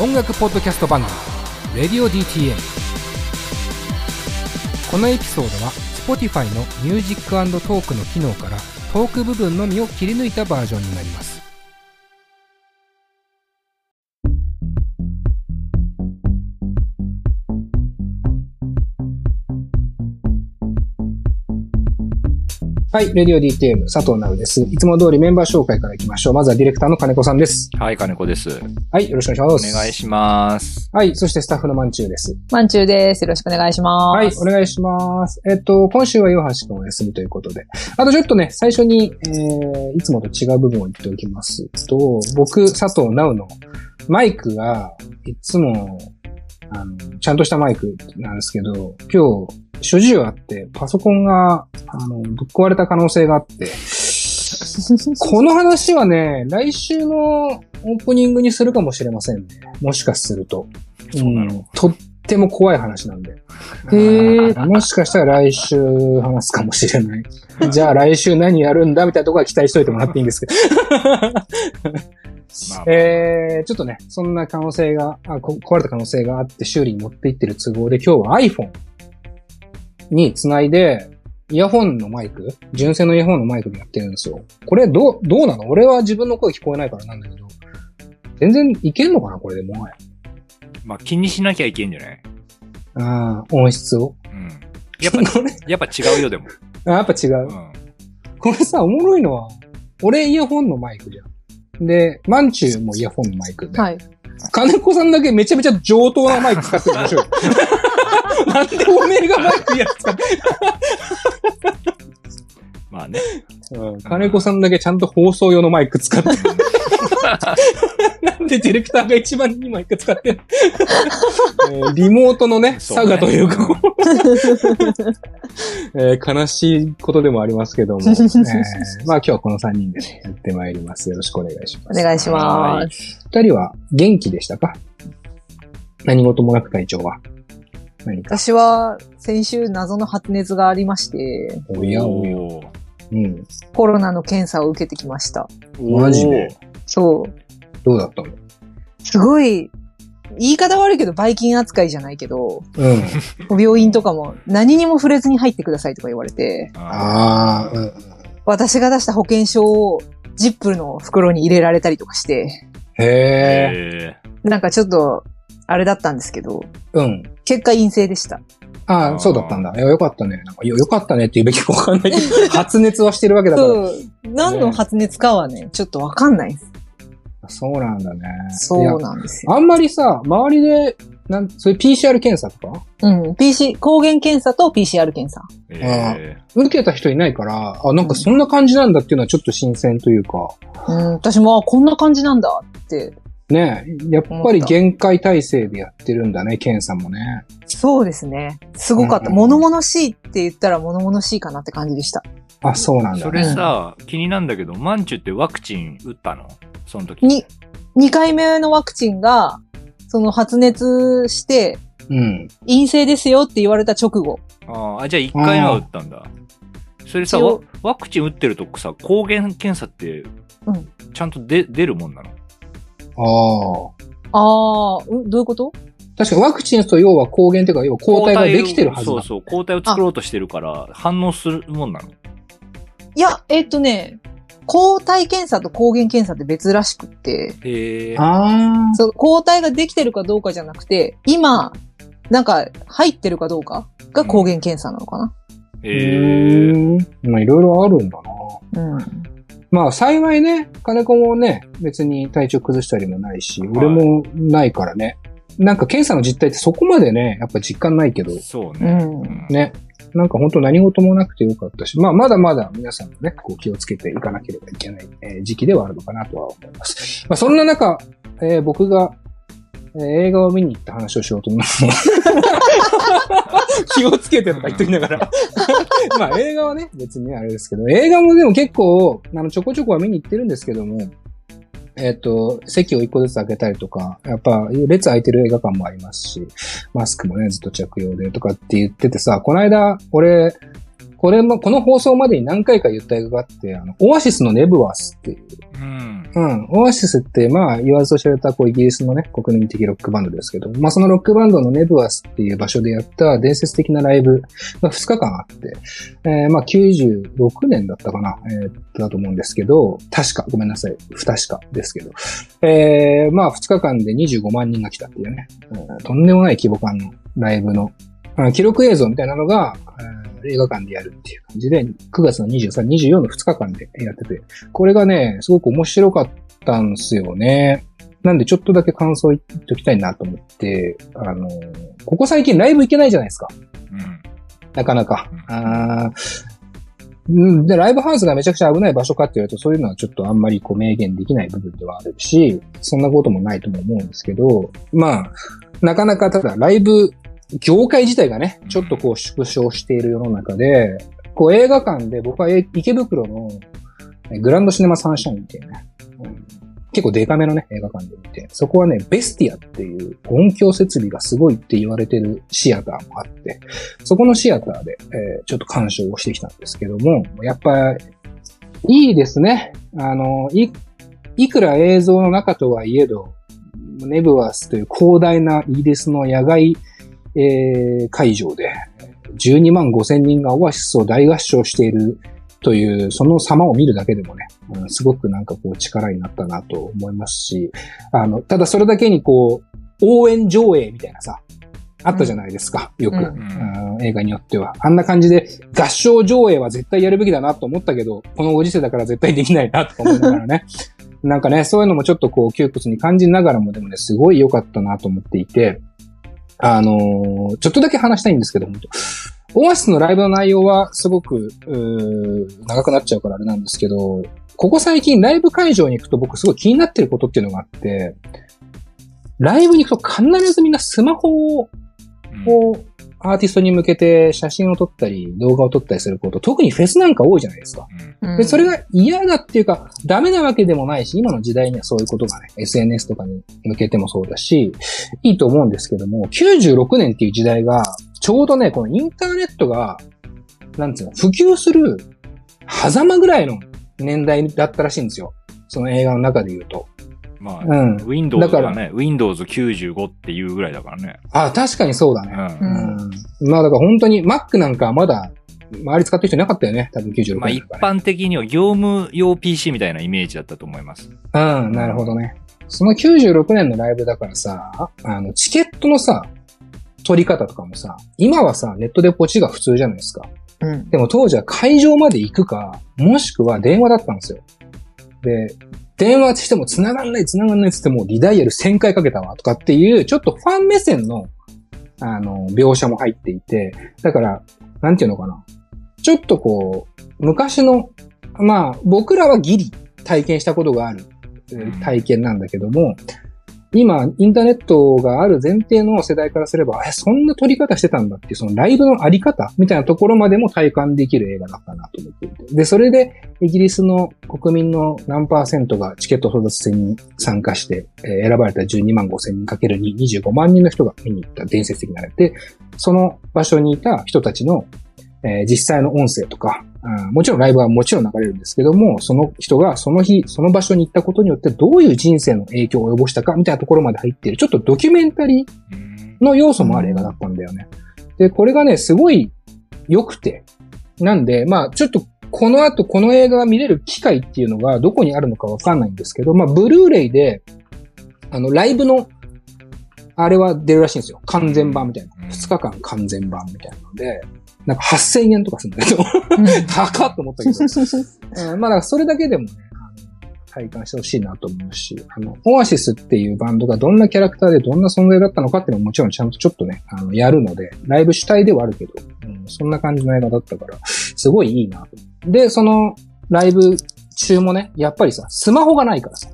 音楽ポッドキャスト番組「Radio DTM」このエピソードは Spotify のミュージックトークの機能からトーク部分のみを切り抜いたバージョンになります。はい、 Radio DTM 佐藤直です。いつも通りメンバー紹介からいきましょう。まずはディレクターの金子さんです。はい、金子です。はい、よろしくお願いします。お願いします。はい、そしてスタッフのまんちゅうです。まんちゅうです。よろしくお願いします。はい、お願いします。えっと、今週は岩橋くんお休みということで。あとちょっとね、最初に、えー、いつもと違う部分を言っておきますと、僕、佐藤直のマイクが、いつも、あの、ちゃんとしたマイクなんですけど、今日、諸事情あって、パソコンが、あの、ぶっ壊れた可能性があって、この話はね、来週のオープニングにするかもしれませんね。もしかすると。そうなの、うん、とっても怖い話なんで。へもしかしたら来週話すかもしれない。じゃあ来週何やるんだみたいなところは期待しといてもらっていいんですけど。まあ、えー、ちょっとね、そんな可能性があ、壊れた可能性があって修理に持っていってる都合で今日は iPhone につないで、イヤホンのマイク純正のイヤホンのマイクでやってるんですよ。これどう、どうなの？俺は自分の声聞こえないからなんだけど、全然いけんのかな？これでもはや。まあ気にしなきゃいけんじゃない？ああ、音質を。うん。やっぱ、やっぱ違うよでも。あやっぱ違う。うん。これさ、おもろいのは、俺イヤホンのマイクじゃん。で、マンチューもイヤホンのマイクで。はい。金子さんだけめちゃめちゃ上等なマイク使ってるでしょ。なんでおめえがマイクやつか。まあね。うん。金子さんだけちゃんと放送用のマイク使ってる。なんでディレクターが一番いいマイク使ってる、えー、リモートのね、サガというか、えー、悲しいことでもありますけども、えー、まあ今日はこの3人でね、やってまいります。よろしくお願いします。お願いします。二人は元気でしたか？何事もなく体調は私は先週謎の発熱がありまして、おやおや。うん。コロナの検査を受けてきました。マジで？そう。どうだったの？すごい、言い方悪いけど、バイキン扱いじゃないけど、うん。病院とかも何にも触れずに入ってくださいとか言われて、ああ、うん。私が出した保険証をジップの袋に入れられたりとかして、へえ。なんかちょっと、あれだったんですけど、うん。結果陰性でした。ああ、そうだったんだ。よかったね。なんかよ、よかったねって言うべきかわかんないけど、発熱はしてるわけだから。そう。何の発熱かはね、ちょっとわかんないです。そうなんだね。そうなんですよ。あんまりさ、周りで、なん、そういう PCR 検査とか？うん。PC、抗原検査と PCR 検査。えー、受けた人いないから、あ、なんかそんな感じなんだっていうのはちょっと新鮮というか。うん、私も、こんな感じなんだってねやっぱり限界体制でやってるんだね、検査もね。そうですね。すごかった。うん、物々しいって言ったら物々しいかなって感じでした。あ、そうなんだ、ね。それさ、気になんだけど、マンチュってワクチン打ったの？その時。に、2回目のワクチンが、その発熱して、うん。陰性ですよって言われた直後。ああ、じゃあ1回目は打ったんだ。それさワ、ワクチン打ってるとさ、抗原検査って、ちゃんとで、出るもんなの？ああ。ああ、どういうこと？確かワクチンと要は抗原というか、要は抗体ができてるはずそうそう、抗体を作ろうとしてるから反応するもんなのいや、えっ、とね、抗体検査と抗原検査って別らしくって。へあそう、抗体ができてるかどうかじゃなくて、今、なんか入ってるかどうかが抗原検査なのかな。へ、えー。まあいろいろあるんだな。うん。まあ幸いね、金子もね、別に体調崩したりもないし、俺もないからね。なんか検査の実態ってそこまでね、やっぱ実感ないけど。そうね。うん、ね。なんか本当何事もなくてよかったし、まあまだまだ皆さんもね、こう気をつけていかなければいけない、えー、時期ではあるのかなとは思います。まあそんな中、えー、僕がえー、映画を見に行った話をしようと思います。気をつけてとか言っときながら。まあ映画はね、別にあれですけど、映画もでも結構、あの、ちょこちょこは見に行ってるんですけども、えっ、ー、と、席を一個ずつ開けたりとか、やっぱ、列空いてる映画館もありますし、マスクもね、ずっと着用でとかって言っててさ、この間、俺、これも、この放送までに何回か言った映画があって、あの、オアシスのネブワースっていう。うん。オアシスって、まあ、言わずと知られた、こう、イギリスのね、国民的ロックバンドですけど、まあ、そのロックバンドのネブアスっていう場所でやった伝説的なライブが2日間あって、えー、まあ、96年だったかな、えー、だと思うんですけど、確か、ごめんなさい、不確かですけど、えー、まあ、2日間で25万人が来たっていうね、うん、とんでもない規模感のライブの、記録映像みたいなのが、映画館でやるっていう感じで、9月の23、24の2日間でやってて、これがね、すごく面白かったんですよね。なんでちょっとだけ感想言っときたいなと思って、あの、ここ最近ライブ行けないじゃないですか。うん。なかなか。あで、ライブハウスがめちゃくちゃ危ない場所かって言われると、そういうのはちょっとあんまりこう明言できない部分ではあるし、そんなこともないとも思うんですけど、まあ、なかなかただライブ業界自体がね、ちょっとこう縮小している世の中で、こう映画館で僕は池袋のグランドシネマサンシャインっていうね、うん、結構デカめのね、映画館で見て、そこはね、ベスティアっていう音響設備がすごいって言われてるシアターもあって、そこのシアターで、えー、ちょっと鑑賞をしてきたんですけども、やっぱ、いいですね。あの、い、いくら映像の中とはいえど、ネブワスという広大なイギリスの野外えー、会場で、12万5千人がオアシスを大合唱しているという、その様を見るだけでもね、うん、すごくなんかこう力になったなと思いますし、あの、ただそれだけにこう、応援上映みたいなさ、あったじゃないですか、よく、うんうん、映画によっては。あんな感じで合唱上映は絶対やるべきだなと思ったけど、このご時世だから絶対できないなとか思いながらね。なんかね、そういうのもちょっとこう窮屈に感じながらもでもね、すごい良かったなと思っていて、あのー、ちょっとだけ話したいんですけど、本当オアシスのライブの内容はすごく、長くなっちゃうからあれなんですけど、ここ最近ライブ会場に行くと僕すごい気になってることっていうのがあって、ライブに行くと必ずみんなスマホを、アーティストに向けて写真を撮ったり、動画を撮ったりすること、特にフェスなんか多いじゃないですか。うん、でそれが嫌だっていうか、ダメなわけでもないし、今の時代にはそういうことがね、SNS とかに向けてもそうだし、いいと思うんですけども、96年っていう時代が、ちょうどね、このインターネットが、なんつうの、普及する、狭間ぐらいの年代だったらしいんですよ。その映画の中で言うと。まあ、うん。Windows がね、Windows 95っていうぐらいだからね。あ、確かにそうだね。うん。うん、まあだから本当に Mac なんかまだ周り使ってる人いなかったよね。多分96年、ね。まあ一般的には業務用 PC みたいなイメージだったと思います。うん、なるほどね。その96年のライブだからさ、あの、チケットのさ、取り方とかもさ、今はさ、ネットでポチが普通じゃないですか。うん。でも当時は会場まで行くか、もしくは電話だったんですよ。で、電話しても繋がんない繋がんないって言ってもリダイヤル1000回かけたわとかっていう、ちょっとファン目線の、あの、描写も入っていて、だから、なんていうのかな。ちょっとこう、昔の、まあ、僕らはギリ体験したことがある体験なんだけども、今、インターネットがある前提の世代からすれば、え、そんな撮り方してたんだっていう、そのライブのあり方みたいなところまでも体感できる映画だったなと思っていて。で、それで、イギリスの国民の何パーセントがチケット争奪戦に参加して、えー、選ばれた12万5千人かける2、25万人の人が見に行った伝説的なれて、その場所にいた人たちのえー、実際の音声とか、うん、もちろんライブはもちろん流れるんですけども、その人がその日、その場所に行ったことによってどういう人生の影響を及ぼしたかみたいなところまで入っている、ちょっとドキュメンタリーの要素もある映画だったんだよね。で、これがね、すごい良くて。なんで、まあ、ちょっとこの後この映画が見れる機会っていうのがどこにあるのかわかんないんですけど、まあ、ブルーレイで、あの、ライブの、あれは出るらしいんですよ。完全版みたいな。2日間完全版みたいなので、なんか8000円とかするんだけど、高っと思ったけど。うん、まあだからそれだけでもね、体感してほしいなと思うし、あの、オアシスっていうバンドがどんなキャラクターでどんな存在だったのかっていうのももちろんちゃんとちょっとね、あの、やるので、ライブ主体ではあるけど、うん、そんな感じの映画だったから、すごいいいなと。で、その、ライブ中もね、やっぱりさ、スマホがないからさ、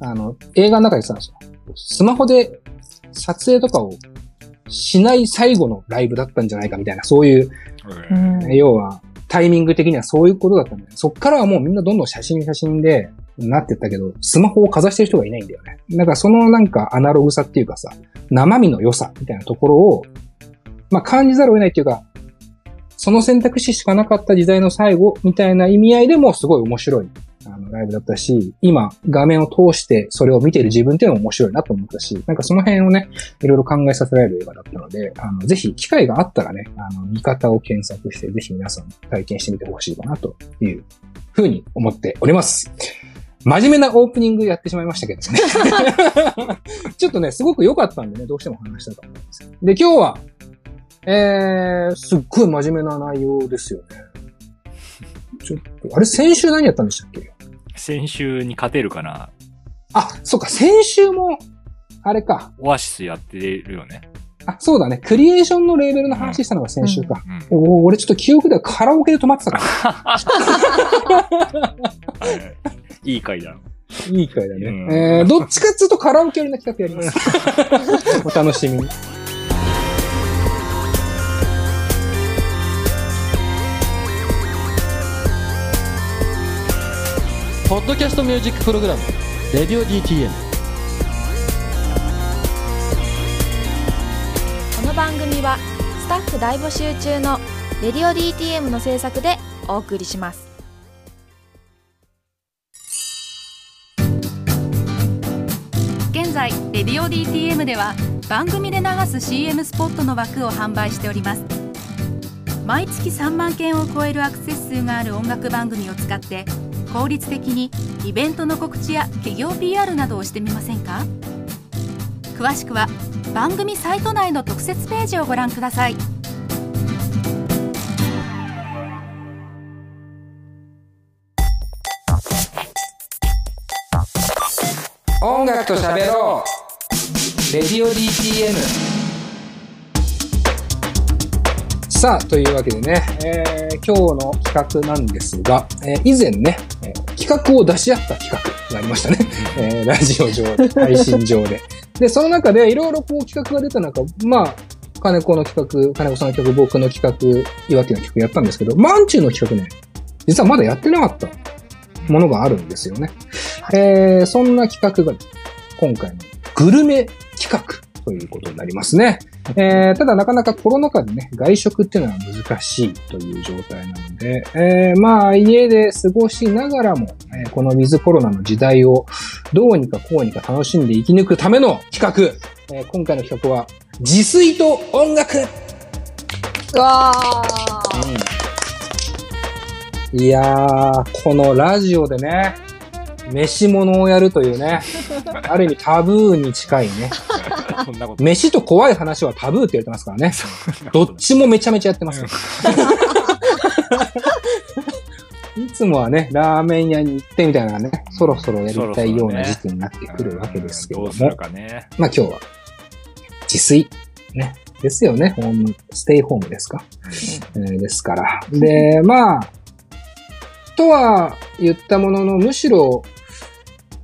あの、映画の中でさ、スマホで撮影とかをしない最後のライブだったんじゃないかみたいな、そういう、うん、要は、タイミング的にはそういうことだったんだよ。そっからはもうみんなどんどん写真写真でなってったけど、スマホをかざしてる人がいないんだよね。だからそのなんかアナログさっていうかさ、生身の良さみたいなところを、まあ感じざるを得ないっていうか、その選択肢しかなかった時代の最後みたいな意味合いでもすごい面白いあのライブだったし、今画面を通してそれを見ている自分っていうのも面白いなと思ったし、なんかその辺をね、いろいろ考えさせられる映画だったので、あの、ぜひ機会があったらね、あの、見方を検索して、ぜひ皆さん体験してみてほしいかなというふうに思っております。真面目なオープニングやってしまいましたけどね。ちょっとね、すごく良かったんでね、どうしても話したと思うんです。で、今日は、えー、すっごい真面目な内容ですよね。ちょっと、あれ先週何やったんでしたっけ？先週に勝てるかなあ、そっか、先週も、あれか。オアシスやってるよね。あ、そうだね。クリエーションのレーベルの話したのが先週か。うんうん、お俺ちょっと記憶ではカラオケで止まってたから。いい回だ。いい回だね。うん、えー、どっちかっつうとカラオケ寄りな企画やります。お楽しみに。ポッドキャストミュージックプログラム「レディオ DTM」この番組はスタッフ大募集中の「レディオ DTM」の制作でお送りします。現在「レディオ DTM」では番組で流す CM スポットの枠を販売しております。毎月3万件を超えるアクセス数がある音楽番組を使って「効率的にイベントの告知や企業 PR などをしてみませんか？詳しくは番組サイト内の特設ページをご覧ください。音楽と喋ろう。レディオ DTM さあ、というわけでね、えー、今日の企画なんですが、えー、以前ね、企画を出し合った企画がありましたね。えー、ラジオ上で、配信上で。で、その中でいろいろこう企画が出た中、まあ、金子の企画、金子さんの企画、僕の企画、岩手の企画やったんですけど、マンチューの企画ね、実はまだやってなかったものがあるんですよね。えー、そんな企画が、今回のグルメということになりますね。えー、ただなかなかコロナ禍でね、外食っていうのは難しいという状態なので、えー、まあ家で過ごしながらも、えー、このウィズコロナの時代をどうにかこうにか楽しんで生き抜くための企画、えー、今回の企画は自炊と音楽。わー、うん、いやー、このラジオでね、飯物をやるというね、ある意味タブーに近いね。飯と怖い話はタブーって言ってますからね。どっちもめちゃめちゃやってます。いつもはね、ラーメン屋に行ってみたいなね、そろそろやりたいような時期になってくるわけですけども。まあ今日は、自炊。ね。ですよね。ホーム、ステイホームですか。えー、ですから。で、まあ、とは言ったものの、むしろ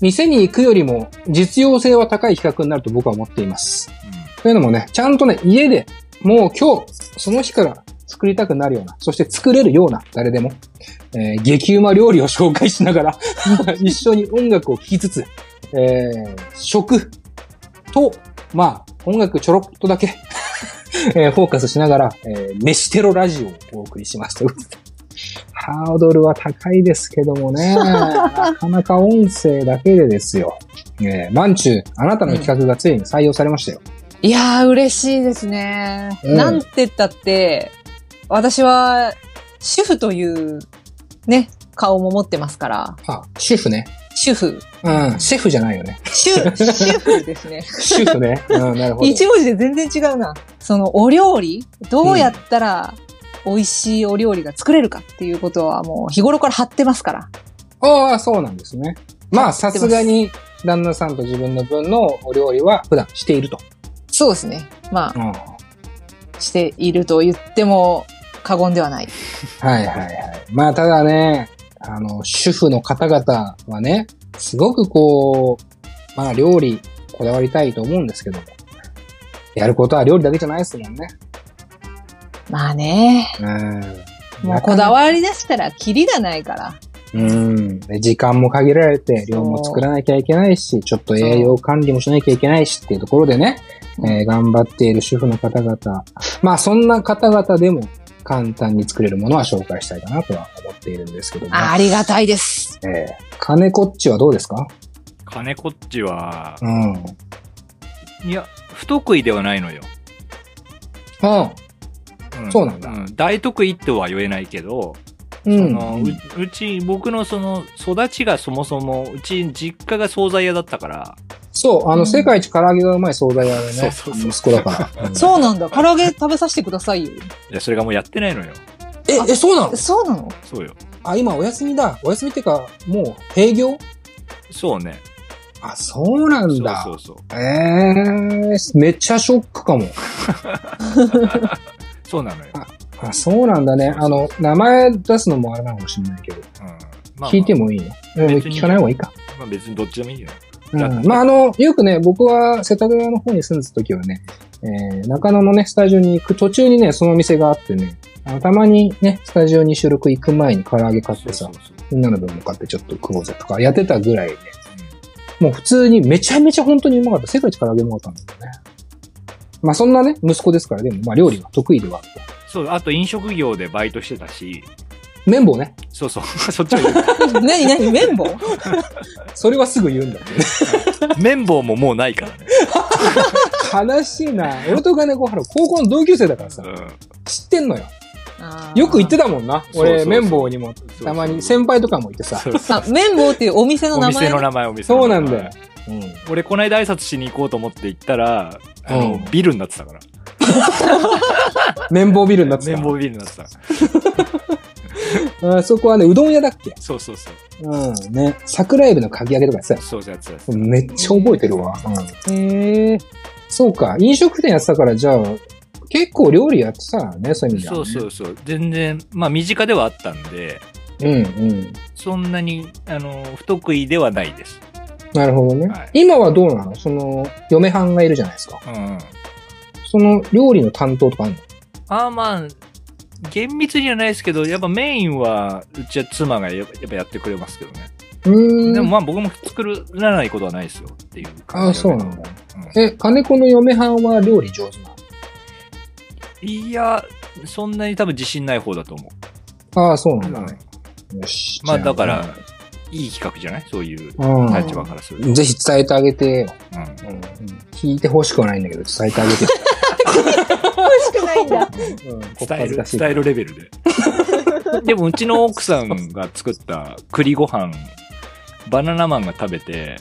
店に行くよりも実用性は高い企画になると僕は思っています。うん、というのもね、ちゃんとね、家でもう今日、その日から作りたくなるような、そして作れるような、誰でも、えー、激うま料理を紹介しながら 一緒に音楽を聴きつつ、えー、食と、まあ、音楽ちょろっとだけえー、フォーカスしながら、えー、飯テロラジオをお送りしますということで。ハードルは高いですけどもね、なかなか音声だけでですよ。えー、マンチュー、あなたの企画がついに採用されましたよ。いやー、嬉しいですね。うん、なんて言ったって、私は、主婦という、ね、顔も持ってますから。はあ、主婦ね。主婦。うん、シェフじゃないよね。主、主婦ですね。主婦ね。うん、なるほど。一文字で全然違うな。その、お料理どうやったら、美味しいお料理が作れるかっていうことはもう日頃から貼ってますから。ああ、そうなんですね。まあ、さすがに旦那さんと自分の分のお料理は普段していると。そうですね。まあ、うん、していると言っても過言ではない。はいはいはい。まあ、ただね、あの、主婦の方々はね、すごくこう、まあ、料理こだわりたいと思うんですけども、やることは料理だけじゃないですもんね。まあね。うん。もうこだわり出したらキリがないから。うん。時間も限られて、量も作らなきゃいけないし、ちょっと栄養管理もしなきゃいけないしっていうところでね、えー、頑張っている主婦の方々。まあそんな方々でも、簡単に作れるものは紹介したいかなとは思っているんですけども。ありがたいです。ええ金子っちはどうですか？金子っちは、うん。いや、不得意ではないのよ。あうんそうなんだ大得意とは言えないけど、うそのううち、僕のその育ちがそもそも、うち実家が惣菜屋だったから、そう、あの、世界一唐揚げがうまい惣菜屋でね、そうそうそう息子だから。うんそうなんだ。唐揚げ食べさせてくださいよ。いや、それがもうやってないのよ。え、え、そうなの？そうなの？そうよ。あ、今お休みだ。お休みっていうか、もう閉業？そうね。あ、そうなんそうだ。そうそう。ええー、めっちゃショックかも。そうなのよ。あ、そうなんだね。あの、名前出すのもあれなのかもしれないけど。うん。まあ、聞いてもいい？のうん別に聞かない方がいいか。まあ別にどっちでもいいよ。うん。まあ、あの、よくね、僕は世田谷の方に住んでた時はね、えー、中野のね、スタジオに行く途中にね、その店があってね、あのたまにね、スタジオに収録行く前に唐揚げ買ってさみんなの分も買ってちょっと食おうぜとかやってたぐらいね、もう普通にめちゃめちゃ本当にうまかった。世界一唐揚げうまかったんだよね。まあそんなね、息子ですから、でもまあ料理が得意ではあると。そう、あと飲食業でバイトしてたし、綿棒ね。そうそう、そっちは言う。何何綿棒？それはすぐ言うんだけどね。綿棒ももうないからね。悲しいな。俺と金子原、高校の同級生だからさ、うん知ってんのよ。よく言ってたもんな。俺、そうそうそう綿棒にも、たまに先輩とかもいてさ。そうそうあ、綿棒っていうお店のお名前店の名前、お店の名前。そうなんだよ。うん。俺、こないだ挨拶しに行こうと思って行ったら、あの、うんビルになってたから。綿棒ビルになって綿た。棒ビルになってた。あそこはね、うどん屋だっけ？そうそうそう。うん。ね。桜エビのかき揚げとかやってたよそうそうやつやつ。めっちゃ覚えてるわ。うん。へえ。そうか。飲食店やってたから、じゃあ、結構料理やってたね、そういう意味では、そうそうそう。全然、まあ身近ではあったんで、うんうん。そんなに、あの、不得意ではないです。なるほどね。はい今はどうなの？その、嫁はんがいるじゃないですか。うん。その、料理の担当とかあるの？ああまあ、厳密じゃないですけど、やっぱメインは、うちは妻がややっぱやってくれますけどね。うーん。でもまあ僕も作らないことはないですよっていうあじだけどそうなんだ。え、金子の嫁はんは料理上手ないや、そんなに多分自信ない方だと思う。のああ、そうなんだね。よし。まあじゃだから、いい企画じゃない？そういううん立場からすると。ぜひ伝えてあげてよ。うんうん。聞いてほしくはないんだけど、伝えてあげてよ。欲しくないんだ。うん。伝える、伝えるレベルで。でもうちの奥さんが作った栗ご飯、バナナマンが食べて、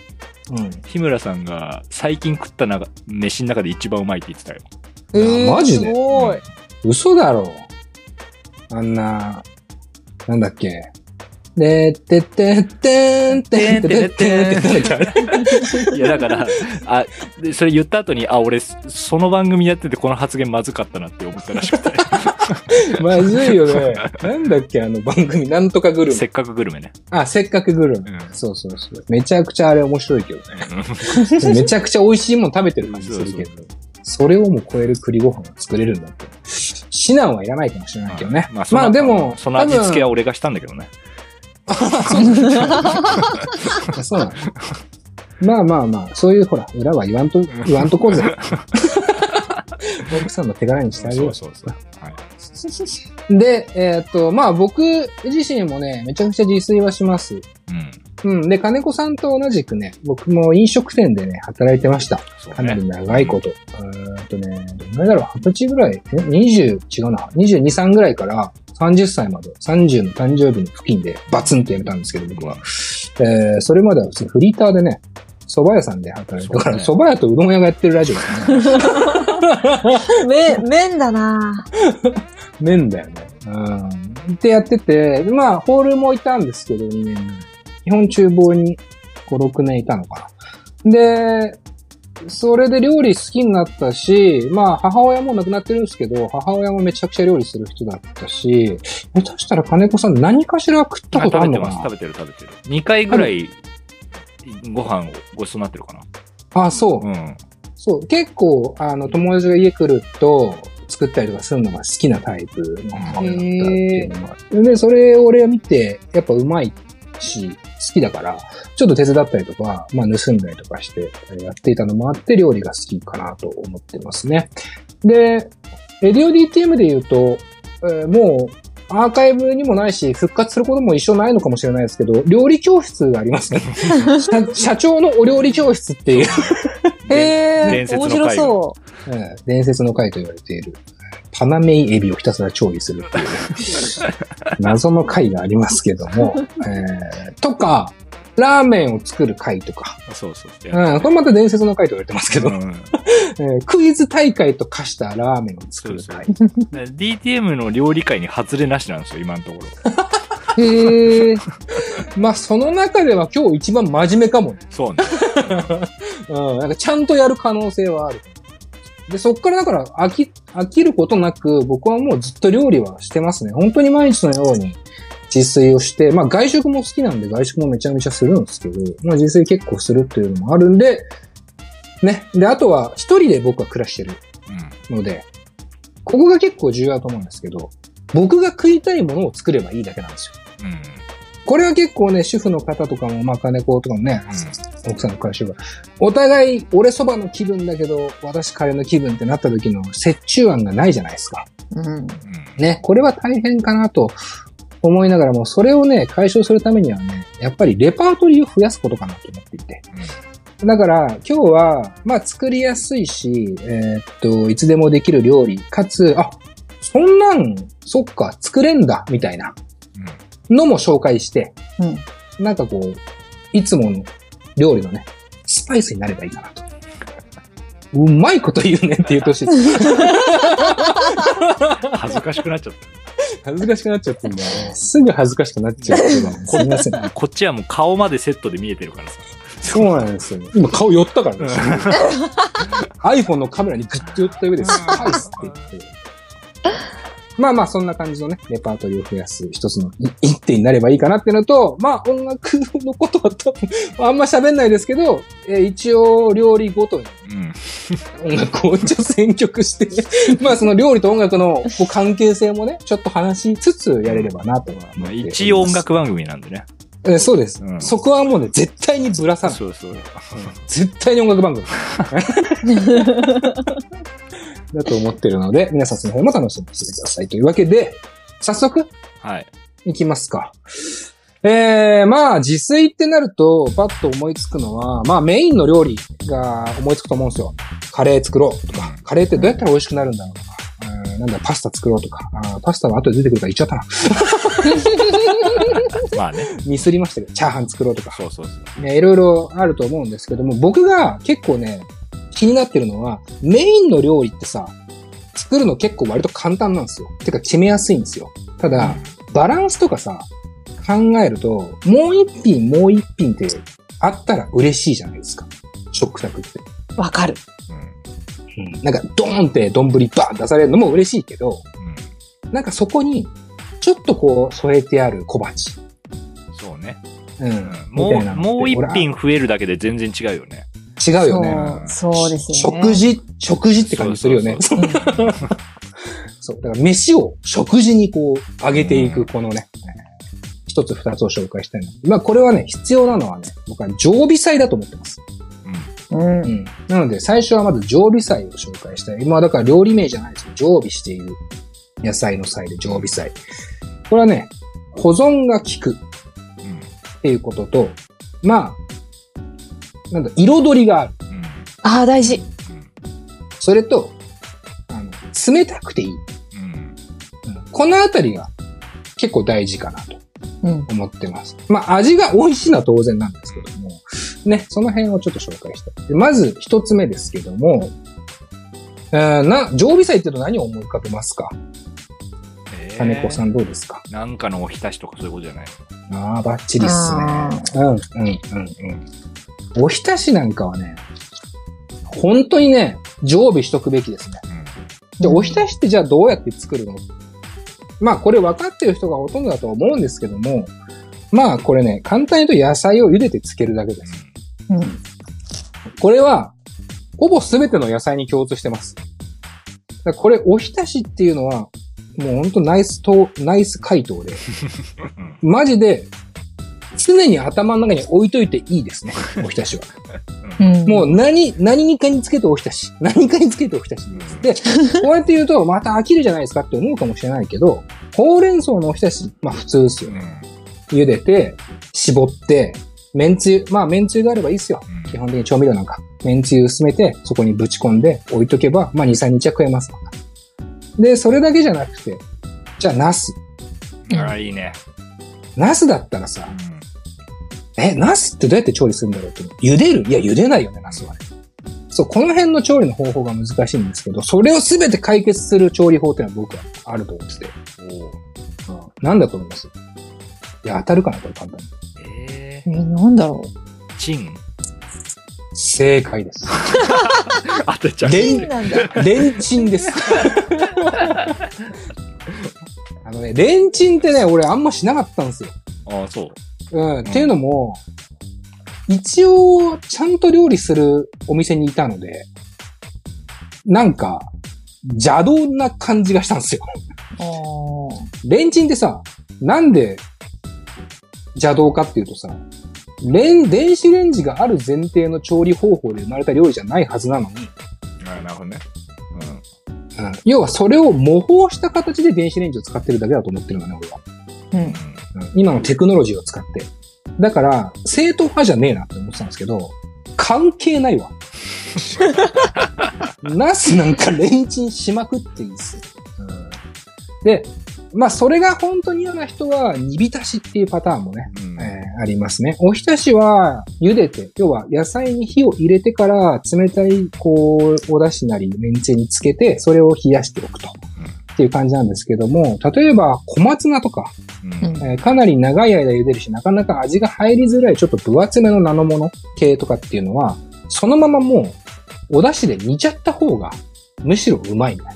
うん。日村さんが最近食ったな飯の中で一番うまいって言ってたよ。えマジですごい。嘘だろ。あんな、なんだっけ。でってってってんてんてってってんっていや、だから、あ、でそれ言った後に、あ、俺、その番組やっててこの発言まずかったなって思ったらしくて。まずいよね。なんだっけ、あの番組、なんとかグルメ。せっかくグルメね。あ、せっかくグルメ。うんそうそうそう。めちゃくちゃあれ面白いけどね。めちゃくちゃ美味しいもの食べてる感じするけど。それをも超える栗ご飯が作れるんだって。指南はいらないかもしれないけどね。まあ、そのでも、その味付けは多俺がしたんだけどね。分そうなの。まあまあまあ、そういうほら、裏は言わんと、言わんとこうぜ。奥さんの手柄にしてあげよう。そうそうそう。はい。で、えっ、と、まあ僕自身もね、めちゃくちゃ自炊はします。うん。うん。で、金子さんと同じくね、僕も飲食店でね、働いてました。そうかなりね。長いこと。うーんとね、どんぐらいだろう、二十歳ぐらい、え ?20、違うな、22、3ぐらいから30歳まで、30の誕生日の付近でバツンと辞めたんですけど、僕は。えー、それまでは普通にフリーターでね、蕎麦屋さんで働いてたから、そ蕎麦屋とうどん屋がやってるラジオですね。麺、麺だな麺だよね。うん。ってやってて、まあ、ホールもいたんですけど、2年ぐらい基本厨房に5、6年いたのかな。で、それで料理好きになったし、まあ、母親も亡くなってるんですけど、母親もめちゃくちゃ料理する人だったし、下手したら金子さん何かしら食ったあことあ食べてます。るのかな食べてる食べてる。2回ぐらいご飯をごちそうになってるかあ、そう。な。うん。そう。結構、あの、友達が家来ると、作ったりとかするのが好きなタイプの母親だったっていうのもあって。で、それを俺は見て、やっぱうまいし、好きだから、ちょっと手伝ったりとか、まあ盗んだりとかしてやっていたのもあって、料理が好きかなと思ってますね。で、レディオ DTM で言うと、えーもう、アーカイブにもないし、復活することも一生ないのかもしれないですけど、料理教室がありますね。社社長のお料理教室っていう、へえ、伝説の面白回そえー伝説の回と言われている、パナメイエビをひたすら調理するっていう、謎の回がありますけども、えーとか、ラーメンを作る回とか、そうそう。うん、これまた伝説の回と言われてますけど、うん えークイズ大会と化したラーメンを作る回。で DTM の料理界に外れなしなんですよ、今のところ。う。へえ。まあ、その中では今日一番真面目かもね。そうね。うん、なんかちゃんとやる可能性はある。で、そっからだから飽き、飽きることなく、僕はもうずっと料理はしてますね。本当に毎日のように自炊をして、まあ外食も好きなんで外食もめちゃめちゃするんですけど、まあ自炊結構するっていうのもあるんで、ね。で、あとは一人で僕は暮らしてる。ので、ここが結構重要だと思うんですけど、僕が食いたいものを作ればいいだけなんですよ。うん。これは結構ね、主婦の方とかも、まあ、金子とかもね、奥さんの会社が、お互い、俺そばの気分だけど、私カレーの気分ってなった時の折衷案がないじゃないですか。うん。うん。ね、これは大変かなと思いながらも、それをね、解消するためにはね、やっぱりレパートリーを増やすことかなと思っていて。だから、今日は、まあ、作りやすいし、えーっと、いつでもできる料理、かつ、あ、そんなん、そっか、作れんだ、みたいなのも紹介して、うん。なんかこう、いつもの料理のね、スパイスになればいいかなと。うまいこと言うねって言ってほしいです。恥ずかしくなっちゃっ恥ずかしくなっちゃってんだよね。すぐ恥ずかしくなっちゃうすみません。た。こっちはもう顔までセットで見えてるからさ。そうなんですよ。今顔寄ったからね。iPhone のカメラにグッと寄った上でスパイスって言って。まあまあ、そんな感じのね、レパートリーを増やす一つのい 一手になればいいかなっていうのと、まあ音楽のことは多分、あんま喋んないですけど、えー一応料理ごとにうん。音楽を一応選曲して、まあその料理と音楽のこう関係性もね、ちょっと話しつつやれればなとは思っます。一応音楽番組なんでね。えーそうです、うんそこはもうね、絶対にぶらさない。そうそう。絶対に音楽番組。だと思ってるので、皆さんその辺も楽しみにしててください。というわけで、早速、はい。いきますか。えー、まあ、自炊ってなると、パッと思いつくのは、まあ、メインの料理が思いつくと思うんですよ。カレー作ろうとか、カレーってどうやったら美味しくなるんだろうとか、うんなんだ、パスタ作ろうとか、あーパスタは後で出てくるから言っちゃったな。まあね。ミスりましたけど、チャーハン作ろうとか、そうそうそう。ね、いろいろあると思うんですけども、僕が結構ね、気になってるのは、メインの料理ってさ、作るの結構割と簡単なんですよ。てか決めやすいんですよ。ただ、バランスとかさ、考えると、もう一品もう一品ってあったら嬉しいじゃないですか。食卓って。わかる。うん。うん。なんか、ドーンって丼バーン出されるのも嬉しいけど、なんかそこに、ちょっとこう添えてある小鉢。うん。もう、もう一俺品増えるだけで全然違うよね。違うよね。そうですよね。食事、食事って感じするよね。そう。だから飯を食事にこう、上げていく、このね、一つ二つを紹介したいな。まあこれはね、必要なのはね、僕は常備菜だと思ってます。うん。うんう。ん。なので、最初はまず常備菜を紹介したい。今はだから料理名じゃないですよ。常備している野菜の菜で常備菜。これはね、保存が効くっていうことと、まあ、なんだ、彩りがある。ああ、大事。それと、あの、冷たくていい。このあたりが結構大事かなとうん。思ってます。まあ味が美味しいのは当然なんですけども、ね、その辺をちょっと紹介したい。でまず一つ目ですけども、えーな、常備菜って言うと何を思い浮かべますか？えー金子さんどうですか？なんかのおひたしとかそういうことじゃない？ああ、バッチリっすあね。うん、うん、うん、うん。おひたしなんかはね、本当にね、常備しとくべきですね。で、おひたしってじゃあどうやって作るの？まあこれ分かってる人がほとんどだと思うんですけども、まあこれね、簡単に言うと野菜を茹でて漬けるだけです。うん。これは、ほぼ全ての野菜に共通してます。これ、おひたしっていうのは、もうほんとナイスと、ナイス回答で、うん。マジで、常に頭の中に置いといていいですね、おひたしは。うんもう何、何かにつけておひたし。何かにつけておひたしです。で、こうやって言うと、また飽きるじゃないですかって思うかもしれないけど、ほうれん草のおひたし、まあ普通ですよね。茹でて、絞って、めんつゆ、まあめんつゆがあればいいですよ。うん基本的に調味料なんか。めんつゆ薄めて、そこにぶち込んで置いとけば、まあ2、3日は食えますわで、それだけじゃなくて、じゃあ、ナス。ああ、いいね。ナスだったらさ、え、ナスってどうやって調理するんだろうって。茹でる？いや、茹でないよね、ナスはね。そう、この辺の調理の方法が難しいんですけど、それをすべて解決する調理法っていうのは僕はあると思ってて。うん、なんだと思います？いや、当たるかな、これ簡単に。ええ、なんだろー、チン？正解です。当てちゃう。う。レン金なんだ。レンチンです。あのね、レンチンってね、俺あんましなかったんですよ。ああ、そう。うん。っていうのも、一応、ちゃんと料理するお店にいたので、なんか、邪道な感じがしたんですよ。レンチンってさ、なんで邪道かっていうとさ、レン、電子レンジがある前提の調理方法で生まれた料理じゃないはずなのに、あなるほどね。うん、要はそれを模倣した形で電子レンジを使ってるだけだと思ってるのね、俺は。うん。うん。うん今のテクノロジーを使って。だから、正統派じゃねえなって思ってたんですけど、関係ないわ。ナスなんかレンチンしまくっていいっすよ。うんで、まあ、それが本当に嫌な人は、煮浸しっていうパターンもね、ありますね。おひたしは、茹でて、要は野菜に火を入れてから、冷たい、こう、お出汁なり、めんつゆにつけて、それを冷やしておくと。っていう感じなんですけども、例えば、小松菜とか、うん。うんえーかなり長い間茹でるし、なかなか味が入りづらい、ちょっと分厚めの菜の物系とかっていうのは、そのままもう、お出汁で煮ちゃった方が、むしろうまいみたい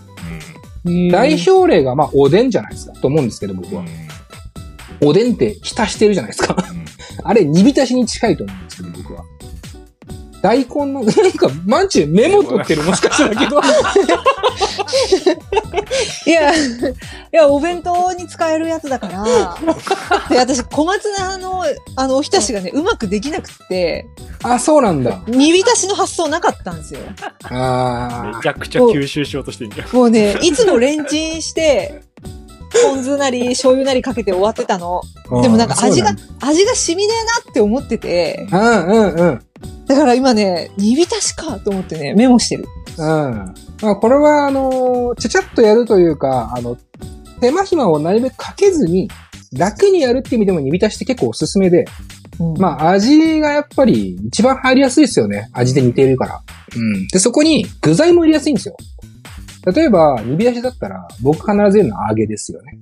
な。代表例が、まあ、おでんじゃないですか、と思うんですけど、僕は。おでんって浸してるじゃないですか。あれ、煮浸しに近いと思うんですけど、僕は。大根の、なんか、まんちゅうメモ取ってる、もしかしたらけど。いや、いや、お弁当に使えるやつだから。で、私、小松菜の、あの、おひたしがね、うまくできなくって、あ、そうなんだ。煮浸しの発想なかったんですよ。あめちゃくちゃ吸収しようとしてんじゃん。もうね、いつもレンチンして、ポン酢なり醤油なりかけて終わってたの。あ。でもなんか味が味が染みねえなって思ってて、うんうんうん。だから今ね、煮浸しかと思ってね、メモしてる。うん。まあ、これは、あの、ちゃちゃっとやるというか、あの、手間暇をなるべくかけずに、楽にやるっていう意味でも煮浸しって結構おすすめで、うんまあ、味がやっぱり一番入りやすいですよね。味で似ているから。うん。で、そこに具材も入れやすいんですよ。例えば、煮浸しだったら、僕必ず入れるのは揚げですよね。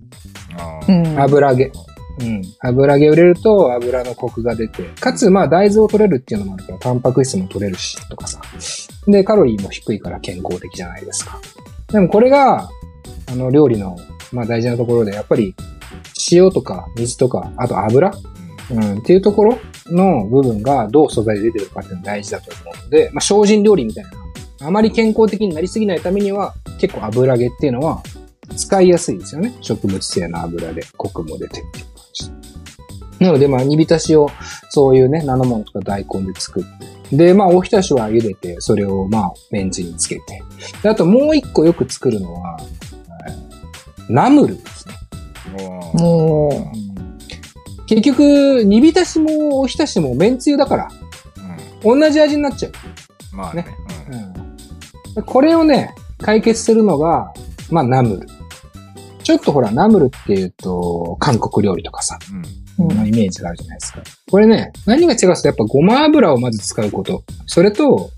うん。油揚げ。うん。油揚げを入れると油のコクが出て、かつまあ大豆を取れるっていうのもあるから、タンパク質も取れるし、とかさ。で、カロリーも低いから健康的じゃないですか。でもこれが、あの、料理の、まあ大事なところで、やっぱり、塩とか水とか、あと油？うん、っていうところの部分がどう素材で出てるかっていうのが大事だと思うので、まあ精進料理みたいな。あまり健康的になりすぎないためには、結構油揚げっていうのは使いやすいですよね。植物性の油でコクも出てっていう感じ。なので、まあ、煮浸しを、そういうね、菜の物とか大根で作って。で、まあ、おひたしは茹でて、それを、まあ、めんつゆにつけて。であと、もう一個よく作るのは、えーナムルですね。うんも結局、煮浸しもおひたしもめんつゆだから、うん同じ味になっちゃう。まあね。うん、これをね、解決するのが、まあ、ナムル。ちょっとほら、ナムルっていうと、韓国料理とかさ、うんうんのイメージがあるじゃないですか。これね、何が違うかとやっぱごま油をまず使うこと。それと、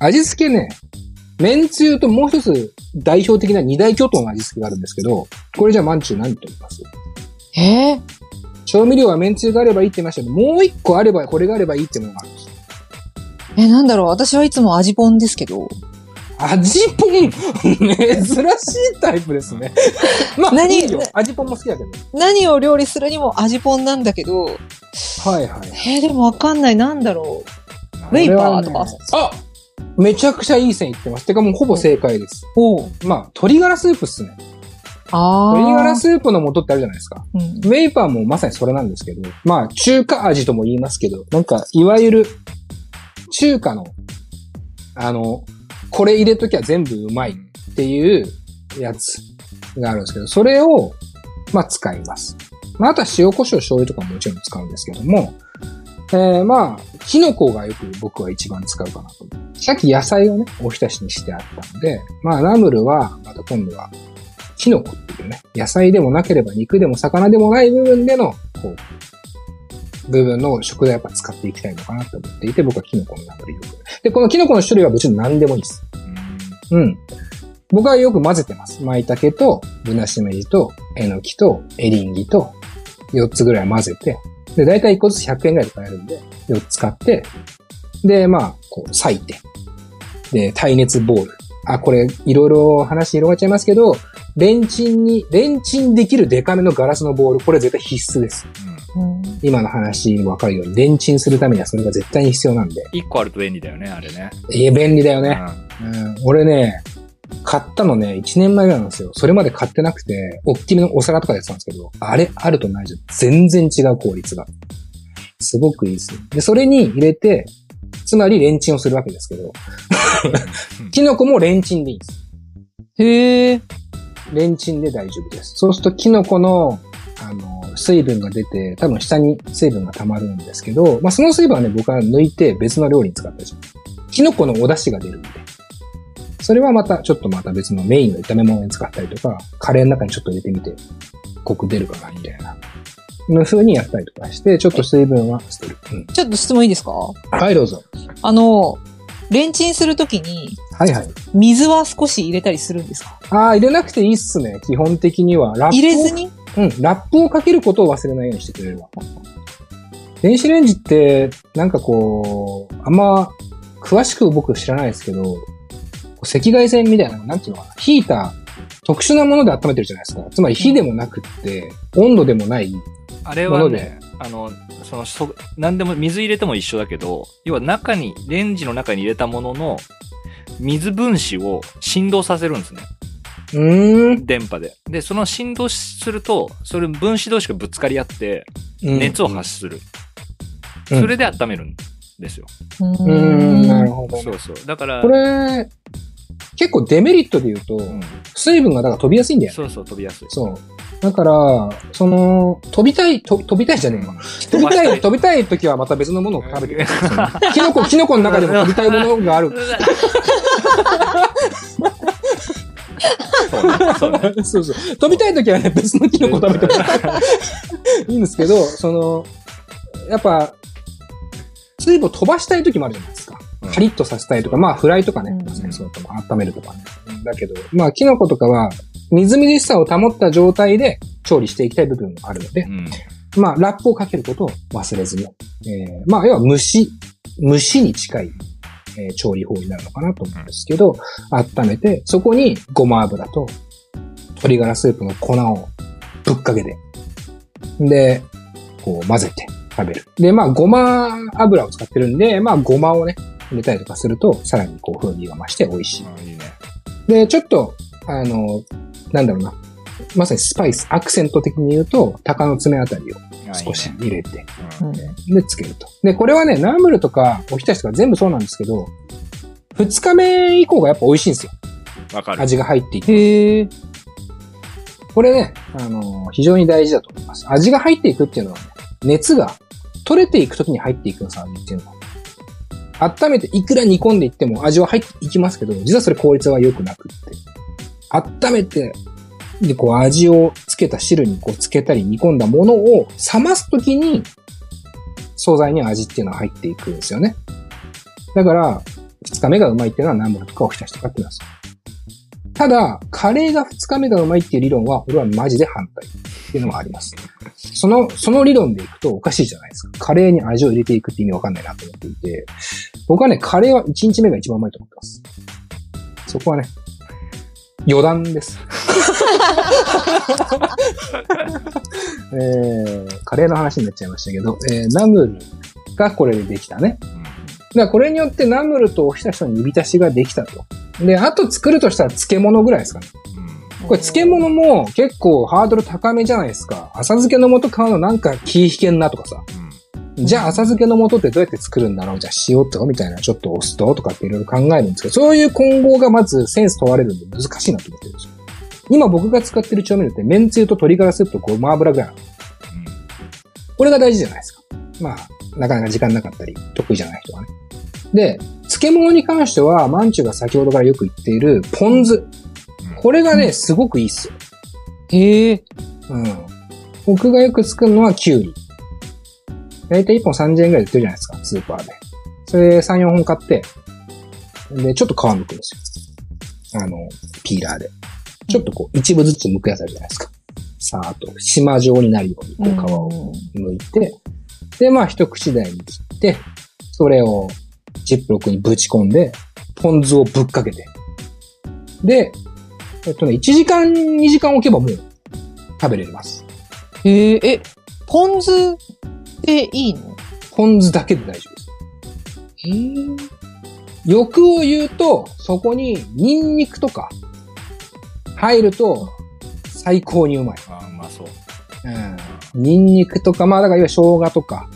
味付けね、麺つゆともう一つ代表的な二大巨頭の味付けがあるんですけど、これじゃあまんちゅう何と言います？う、え？ー調味料は麺つゆがあればいいって言いましたけど、もう一個あれば、これがあればいいってものがあるんですよ。え、なんだろう私はいつも味ポンですけど。味ポン珍しいタイプですね。まあ、何いいよ味ポンも好きだけど。何を料理するにも味ポンなんだけど、はいはい。えーでもわかんない。なんだろう。ウェイパーとか。あめちゃくちゃいい線いってます。てかもうほぼ正解です。おうまあ、鶏ガラスープっすね。ああ。鶏ガラスープの素ってあるじゃないですか。うんウェイパーもまさにそれなんですけど、まあ、中華味とも言いますけど、なんか、いわゆる、中華の、あの、これ入れときゃ全部うまいっていうやつがあるんですけど、それを、まあ、使います。まあ、あとは塩胡椒醤油とかももちろん使うんですけども、えー、まあ、キノコがよく僕は一番使うかなと思う。さっき野菜をね、おひたしにしてあったので、まあ、ナムルは、また今度は、キノコっていうね、野菜でもなければ肉でも魚でもない部分での、こう、部分の食材をやっぱ使っていきたいのかなと思っていて、僕はキノコのナムルよく。で、このキノコの種類は別に何でもいいです。うん。僕はよく混ぜてます。舞茸と、ぶなしめじと、えのきと、エリンギと、4つぐらい混ぜて、で、だいたい1個ずつ100円ぐらいで買えるんで、4つ買って、で、まあ、こう、裂いて、で、耐熱ボール。あ、これ、いろいろ話広がっちゃいますけど、レンチンに、レンチンできるデカめのガラスのボール、これ絶対必須です。うん今の話にわかるように、レンチンするためにはそれが絶対に必要なんで。一個あると便利だよね、あれね。いや、便利だよね。うんうん、俺ね、買ったのね、1年前ぐらいなんですよ。それまで買ってなくて、大きめのお皿とかでやってたんですけど、あれあるとないじゃん。全然違う効率が。すごくいいですよ。で、それに入れて、つまりレンチンをするわけですけど、キノコもレンチンでいいんです。へえ。レンチンで大丈夫です。そうするとキノコの、あの、水分が出て、多分下に水分が溜まるんですけど、まあ、その水分はね、僕は抜いて別の料理に使ったりします。キノコのお出汁が出るんで。それはまた、ちょっとまた別のメインの炒め物に使ったりとか、カレーの中にちょっと入れてみて、コク出るかな、みたいな。の風にやったりとかして、ちょっと水分は捨てる。うん。ちょっと質問いいですか？はい、どうぞ。あの、レンチンするときに、はいはい。水は少し入れたりするんですか？ああ、入れなくていいっすね。基本的には。ラップを入れずに？うん、ラップをかけることを忘れないようにしてくれれば。電子レンジって、なんかこう、あんま、詳しく僕知らないですけど、赤外線みたいな、なんていうのかな、ヒーター、特殊なもので温めてるじゃないですか。つまり火でもなくって、温度でもない。あれものではね、あの、その、そ、なんでも水入れても一緒だけど、要は中に、レンジの中に入れたものの、水分子を振動させるんですね。うーん。電波で。で、その振動すると、それ分子同士がぶつかり合って、熱を発する。うんそれで温めるんですよ。うん、なるほどね。そうそう。だから、これ、結構デメリットで言うと、うん水分がだから飛びやすいんだよね。そうそう、飛びやすい。そう。だから、その、飛びたい、と飛びたいじゃねえわ。飛びたい、飛びたい時はまた別のものを食べてください。キノコ、キノコの中でも飛びたいものがある。そうねそうねそうそう。飛びたい時はね、別のキノコ食べても いいんですけど、その、やっぱ、水分を飛ばしたい時もあるじゃないですか。うんカリッとさせたいとか、まあフライとかね、うんそうだと温めるとかね。だけど、まあキノコとかは、みずみずしさを保った状態で調理していきたい部分もあるのでう、ん。まあ、ラップをかけることを忘れずに。えーまあ、要は蒸し、蒸しに近い、えー調理法になるのかなと思うんですけど、温めて、そこにごま油と鶏ガラスープの粉をぶっかけて、で、こう混ぜて食べる。で、まあ、ごま油を使ってるんで、まあ、ごまをね、入れたりとかすると、さらにこう風味が増して美味しい。あいいね。で、ちょっと、あの、なんだろうな。まさにスパイス、アクセント的に言うと、鷹の爪あたりをあ少し入れて、うんで、つけると。で、これはね、ナムルとかおひたしとか全部そうなんですけど、二日目以降がやっぱ美味しいんですよ。わかる。味が入っていて。へえ。これね、あの、非常に大事だと思います。味が入っていくっていうのはね、熱が取れていくときに入っていくんです、味っていうのは。温めていくら煮込んでいっても味は入っていきますけど、実はそれ効率は良くなくって。温めて、で、こう味をつけた汁にこうつけたり煮込んだものを冷ますときに、素材に味っていうのは入っていくんですよね。だから、二日目がうまいっていうのはナムルとかおひたしとかって言います。ただ、カレーが二日目がうまいっていう理論は、俺はマジで反対っていうのがあります。その、その理論でいくとおかしいじゃないですか。カレーに味を入れていくって意味わかんないなと思っていて、僕はね、カレーは一日目が一番うまいと思ってます。そこはね、余談です。えー、カレーの話になっちゃいましたけど、えー、ナムルがこれでできたね。だからこれによってナムルとおひたしの煮浸しができたと。で、あと作るとしたら漬物ぐらいですかね。これ漬物も結構ハードル高めじゃないですか。浅漬けの素買うのなんか気引けんなとかさ。じゃあ浅漬けの素ってどうやって作るんだろう？じゃあ塩とみたいなちょっとお酢ととかっていろいろ考えるんですけど、そういう混合がまずセンス問われるんで難しいなと思ってるんですよ。今僕が使ってる調味料って麺つゆと鶏ガラスープとごま油ぐらいなの。これが大事じゃないですか。まあ、なかなか時間なかったり、得意じゃない人はね。で、漬物に関しては、マンチュが先ほどからよく言っているポン酢。これがね、すごくいいっすよ。へえ。うん。僕がよく作るのはキュウリ。だいたい1本30円ぐらいで売ってるじゃないですか、スーパーで。それ3、4本買って、で、ちょっと皮剥くんですよ。あの、ピーラーで。ちょっとこう、一部ずつ剥くやつあるじゃないですか。さーっと、島状になるように、こう、皮を剥いて、で、まあ、一口大に切って、それをジップロックにぶち込んで、ポン酢をぶっかけて。で、えっとね、1時間、2時間置けばもう食べれます。へえ、え、ポン酢っていいの？ポン酢だけで大丈夫です。へえ。欲を言うと、そこにニンニクとか入ると最高にうまい。ああ、うまそう。うん。ニンニクとか、まあだからいわゆる生姜とか、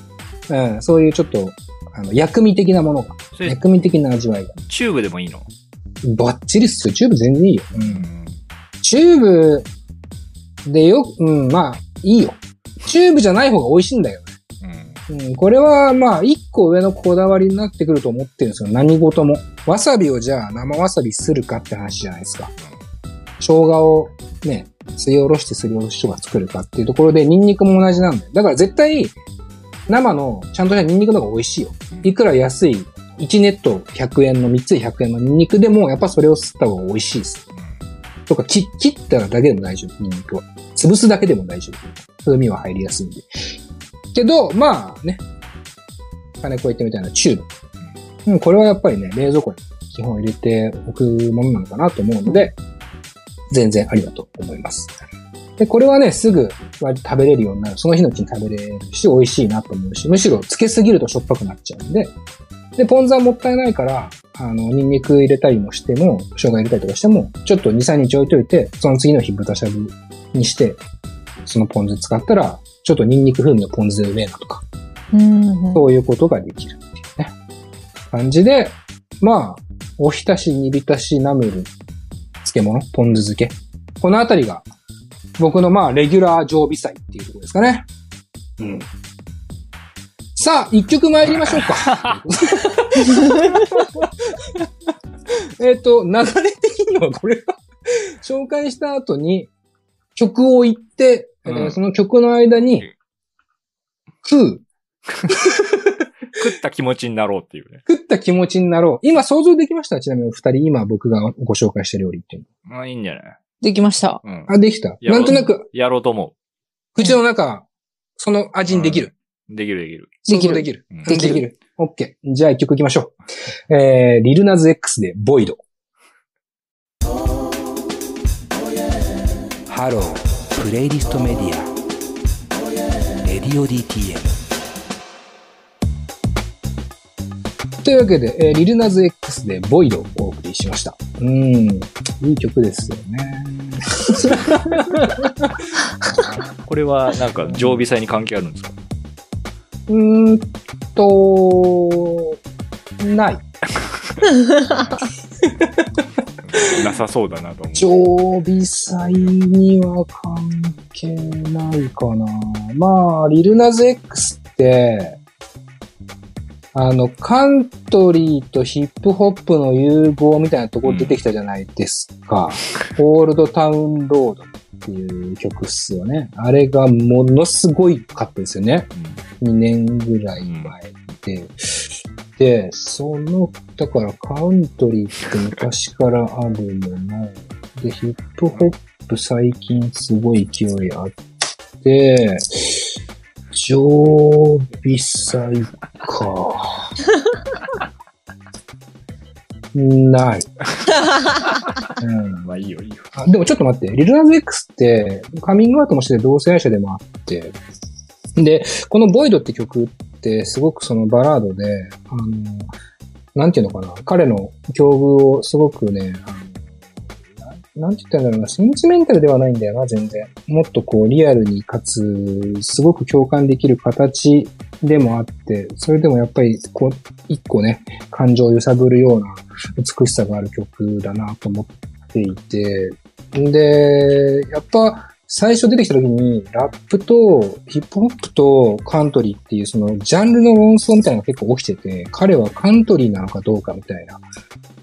うん、そういうちょっと、あの、薬味的なものが、それ、薬味的な味わいが。チューブでもいいの？バッチリっすよ。チューブ全然いいよ。うん。チューブでよ、うん、まあ、いいよ。チューブじゃない方が美味しいんだよ。うん。これはまあ、一個上のこだわりになってくると思ってるんですよ。何事も。わさびをじゃあ生わさびするかって話じゃないですか。生姜をね、すりおろしてすりおろし人が作るかっていうところで、ニンニクも同じなんだよ。だから絶対、生のちゃんとしたニンニクの方が美味しいよ。いくら安い、1ネット100円の3つ100円のニンニクでも、やっぱそれを吸った方が美味しいです。とか、切ったらだけでも大丈夫、ニンニクは。潰すだけでも大丈夫。風味は入りやすいんで。けど、まあね、金子言ってみたいなチューブ。うん、これはやっぱりね、冷蔵庫に基本入れておくものなのかなと思うので、全然ありだと思います。で、これはね、すぐ割と食べれるようになる。その日のうちに食べれるし、美味しいなと思うし、むしろつけすぎるとしょっぱくなっちゃうんで、で、ポン酢はもったいないから、あの、ニンニク入れたりもしても、生姜入れたりとかしても、ちょっと2、3日置いといて、その次の日豚しゃぶにして、そのポン酢使ったら、ちょっとニンニク風味のポン酢でうめえなとか、うん。そういうことができるっていうね。感じで、まあ、おひたし、煮浸し、ナムル、漬物、ポン酢漬け。このあたりが、僕のまあ、レギュラー常備菜っていうところですかね。うん。さあ、一曲参りましょうか。えっと、流れ的にはこれは、紹介した後に、曲を言って、えーうんその曲の間に、食う、食った気持ちになろうっていうね。食った気持ちになろう。今想像できました？ちなみにお二人、今僕がご紹介した料理っていうまあいいんじゃない？できました。うん。の。あ、できた。やろうんなとなく、やろうと思口の中、その味にできる？う。できるできる。できる想像できる。うんできる。できる。オッケー。じゃあ一曲いきましょう。えー、 Lil Nas X で VOID。ハロープレイリストメディア Radio DTM というわけで、えーリルナズ X でボイドをお送りしました。うーん。いい曲ですよね。これはなんか常備菜に関係あるんですか？うーんと、ない。なさそうだなと思う。常備菜には関係ないかな。まあ、リルナズ X って、あの、カントリーとヒップホップの融合みたいなところ出てきたじゃないですか。オールドタウンロードっていう曲っすよね。あれがものすごいかったですよね。2年ぐらい前で。で、その、だからカントリーって昔からあるもの。で、ヒップホップ最近すごい勢いあって、常備菜か。ない。うんまあいいよいいよ。あでもちょっと待って、リルナズ X ってカミングアウトもしてて同性愛者でもあって、で、このボイドって曲ってってすごくそのバラードで、あの、なんていうのかな、彼の境遇をすごくね、あのなんて言ったんだろうな、センチメンタルではないんだよな、全然。もっとこう、リアルにかつ、すごく共感できる形でもあって、それでもやっぱり、こう、一個ね、感情を揺さぶるような美しさがある曲だなと思っていて、んで、やっぱ、最初出てきた時に、ラップとヒップホップとカントリーっていうそのジャンルの論争みたいなのが結構起きてて、彼はカントリーなのかどうかみたいな。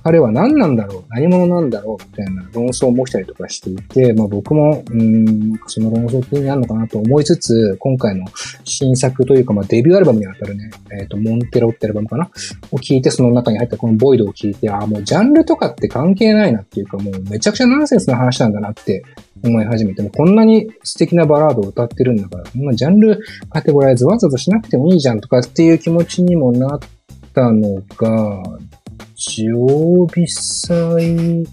彼は何なんだろう？何者なんだろう？みたいな論争も起きたりとかしていて、まあ僕も、うん、その論争って意味あるのかなと思いつつ、今回の新作というか、まあデビューアルバムにあたるね、えっ、と、モンテロってアルバムかな？を聞いて、その中に入ったこのボイドを聞いて、ああ、もうジャンルとかって関係ないなっていうか、もうめちゃくちゃナンセンスな話なんだなって思い始めて、もうこんなに素敵なバラードを歌ってるんだから、こんなジャンルカテゴライズわざわざしなくてもいいじゃんとかっていう気持ちにもなったのが、常備祭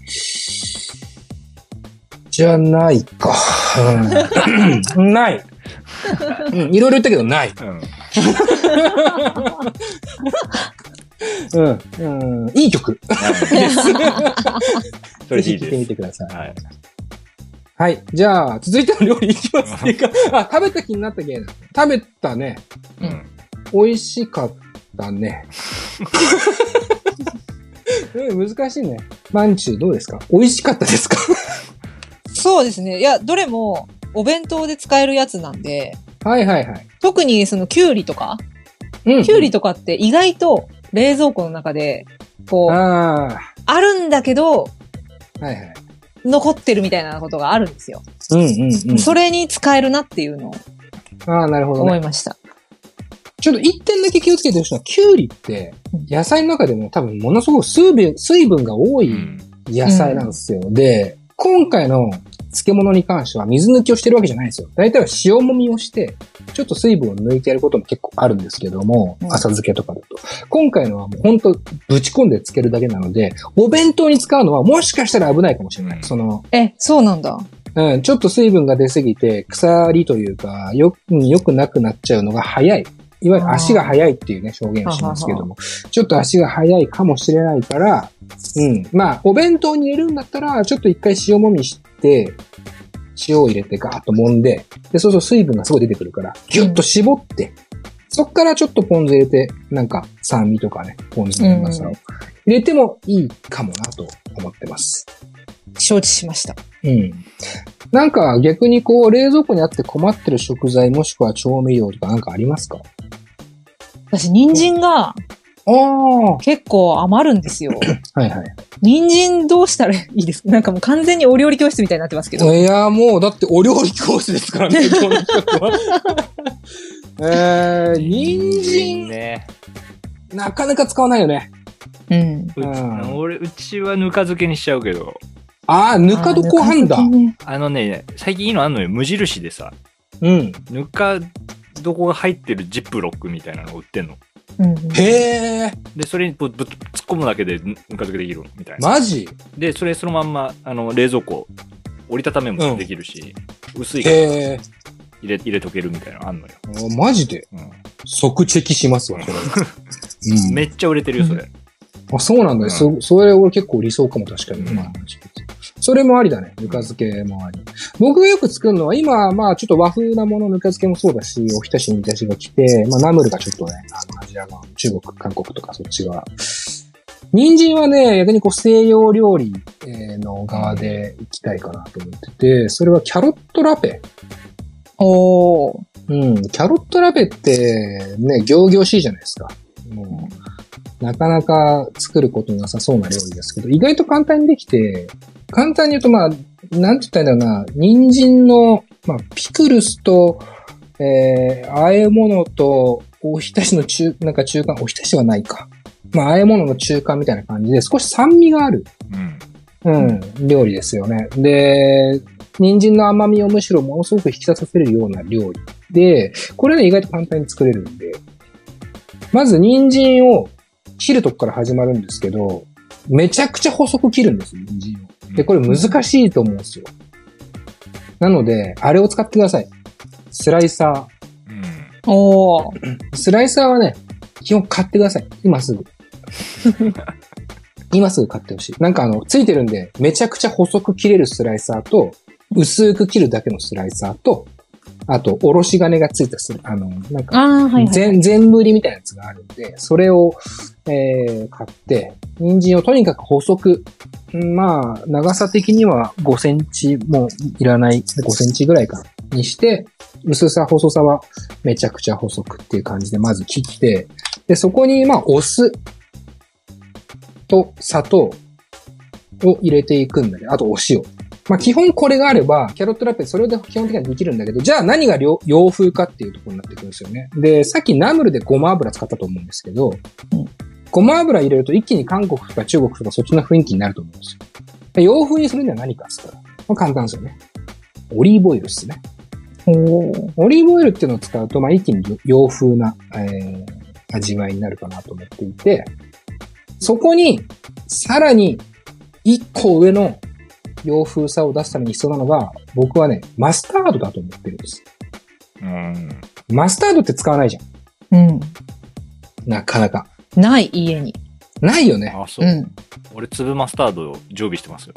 じゃないか。うん、ない。うん、いろいろ言ったけどない。うん。うん、うん、いい曲。ぜひ聴いてみ。てください。はい。はい。じゃあ、続いての料理いきますっていうか、あ、食べた気になったゲーム。食べたね。うん。美味しかったね。うん難しいね。マンチュどうですか？美味しかったですか？そうですね。いや、どれもお弁当で使えるやつなんで、はいはいはい。特にそのキュウリとか、うんキュウリとかって意外と冷蔵庫の中で、こう、ああるんだけど、あ、はいはい。残ってるみたいなことがあるんですよ。うんうんうん。それに使えるなっていうのをああ、なるほどね。思いました。ちょっと一点だけ気をつけてほしいのは、キュウリって、野菜の中でも多分ものすごく水分、水分が多いうん。野菜なんですよ。で、今回の漬物に関しては水抜きをしてるわけじゃないんですよ。大体は塩もみをして、ちょっと水分を抜いてやることも結構あるんですけども、うん浅漬けとかだと。今回のはもう本当ぶち込んで漬けるだけなので、お弁当に使うのはもしかしたら危ないかもしれない。うんその、え、そうなんだ。うん、ちょっと水分が出すぎて、腐りというか、よく、よくなくなっちゃうのが早い。いわゆる足が早いっていうね、表現をしますけども、ちょっと足が早いかもしれないから、うん。まあ、お弁当に入れるんだったら、ちょっと一回塩もみして、塩を入れてガーッと揉んで、で、そうそう水分がすごい出てくるから、ギュッと絞って、そっからちょっとポン酢入れて、なんか酸味とかね、ポン酢のうまさを入れてもいいかもなと思ってます。承知しました。うん。なんか逆にこう冷蔵庫にあって困ってる食材もしくは調味料とかなんかありますか？私、人参がああ。は結構余るんですよ。いはい。人参どうしたらいいですか？なんかもう完全にお料理教室みたいになってますけど。いや、もうだってお料理教室ですからね、この。えー、人参、ね。なかなか使わないよね。うん。うん俺、うちはぬか漬けにしちゃうけど、ああ、ぬか床ハンダあ。ーぬかあのね、最近いいのあんのよ。無印でさ、うん。ぬか床が入ってるジップロックみたいなの売ってんの？へえ、で、それにぶぶっ突っ込むだけでぬぬか漬けできるみたいな。マジ？で、それそのまんま、あの、冷蔵庫、折りたためもできるし、薄いからへえ、入れ、入れとけるみたいなのあんのよ。あマジで？う即チェキしますわ、それ。うんん。めっちゃ売れてるよ、それ。あ、そうなんだ、うんそ、それ俺結構理想かも、確かに。うんまあそれもありだね。ぬか漬けもあり。僕がよく作るのは、今、まあ、ちょっと和風なもの、ぬか漬けもそうだし、おひたしに煮出しが来て、まあ、ナムルがちょっとね、あの、アジア側、中国、韓国とかそっち側。人参はね、逆にこう西洋料理えーの側で行きたいかなと思ってて、それはキャロットラペ。おー。うん、キャロットラペってね、行々しいじゃないですか。もう、なかなか作ることなさそうな料理ですけど、意外と簡単にできて、簡単に言うとまあ、なんて言ったらいいんだろうな、人参の、まあ、ピクルスと、えー、和え物と、おひたしの中、なんか中間、おひたしはないか。まあ、和え物の中間みたいな感じで、少し酸味がある。うん。うん、料理ですよね。で、人参の甘みをむしろものすごく引き立たせるような料理で、これね、意外と簡単に作れるんで、まず人参を切るとこから始まるんですけど、めちゃくちゃ細く切るんですよ、人参を。で、これ難しいと思うんですよ。なので、あれを使ってください。スライサうん。おー。ー。スライサーはね、基本買ってください。今すぐ。今すぐ買ってほしい。なんかあの、ついてるんで、めちゃくちゃ細く切れるスライサーと、薄く切るだけのスライサーと、あと、おろし金がついたスラあの、なんか。全、全振りみたいなやつがあるんで、それを、えー、買って、人参をとにかく細く、んまあ、長さ的には5センチもいらない、5センチぐらいかにして、薄さ、細さはめちゃくちゃ細くっていう感じでまず切って、で、そこに、まあ、お酢と砂糖を入れていくんだけど、あとお塩。まあ、基本これがあれば、キャロットラペそれで基本的にはできるんだけど、じゃあ何が洋洋風かっていうところになってくるんですよね。で、さっきナムルでごま油使ったと思うんですけど、ごま油入れると一気に韓国とか中国とかそっちの雰囲気になると思うんですよ。で洋風にするには何かっつったら、まあ、簡単ですよね。オリーブオイルですね。オリーブオイルっていうのを使うと、まあ、一気に洋風な、えー味わいになるかなと思っていて、そこに、さらに、一個上の洋風さを出すために必要なのが、僕はね、マスタードだと思ってるんです。うん。マスタードって使わないじゃん。うん。なかなか。ない家に。ないよね。あ、そうう。ん。俺、粒マスタードを常備してますよ。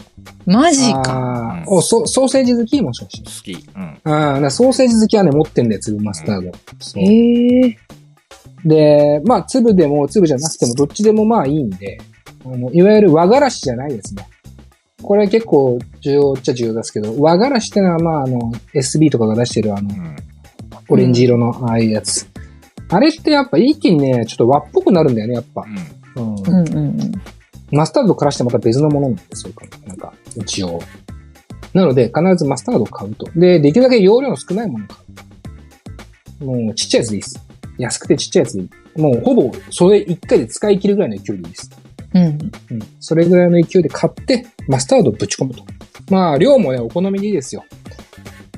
マジか。うんおソ、ソーセージ好きもしかして。好き。うん。あソーセージ好きはね、持ってんだよ、粒マスタード。そうへえ。で、まあ、粒でも粒じゃなくてもどっちでもまあいいんで、あのいわゆる和がらしじゃないですね。これ結構重要っちゃ重要ですけど、和がらしってのはまあ、あの、SB とかが出してるあのう、ん。オレンジ色のああいうやつ。あれってやっぱ一気にね、ちょっと和っぽくなるんだよね、やっぱ。うん。うんうんうん。マスタードからしてまた別のものなんですよ、なんか、一応。なので、必ずマスタードを買うと。で、できるだけ容量の少ないものを買う。もう、ちっちゃいやつでいいです。安くてちっちゃいやつでいい。もう、ほぼ、それ一回で使い切るぐらいの勢いでいいです。うん。うん。それぐらいの勢いで買って、マスタードをぶち込むと。まあ、量もね、お好みでいいですよ。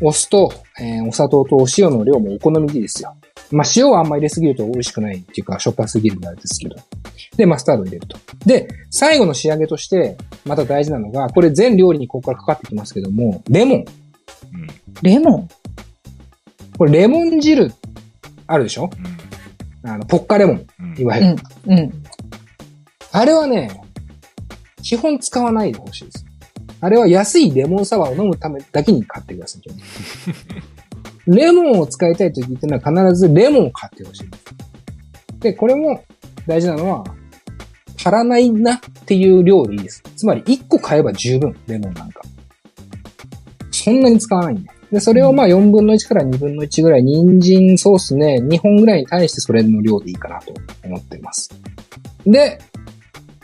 お酢と、えーお砂糖とお塩の量もお好みでいいですよ。まあ、塩はあんま入れすぎると美味しくないっていうか、しょっぱすぎるんであれですけど。で、マスタードを入れると。で、最後の仕上げとして、また大事なのが、これ全料理にここからかかってきますけども、レモン。うん。レモン？これレモン汁、あるでしょ？あの、ポッカレモン、うん。いわゆる。うん。うん。あれはね、基本使わないでほしいです。あれは安いレモンサワーを飲むためだけに買ってください。レモンを使いたいときってのは必ずレモンを買ってほしいです。で、これも大事なのは、足らないなっていう量でいいです。つまり1個買えば十分、レモンなんか。そんなに使わないんで。で、それをまあ4分の1から2分の1ぐらい、人参ソースね、2本ぐらいに対してそれの量でいいかなと思っています。で、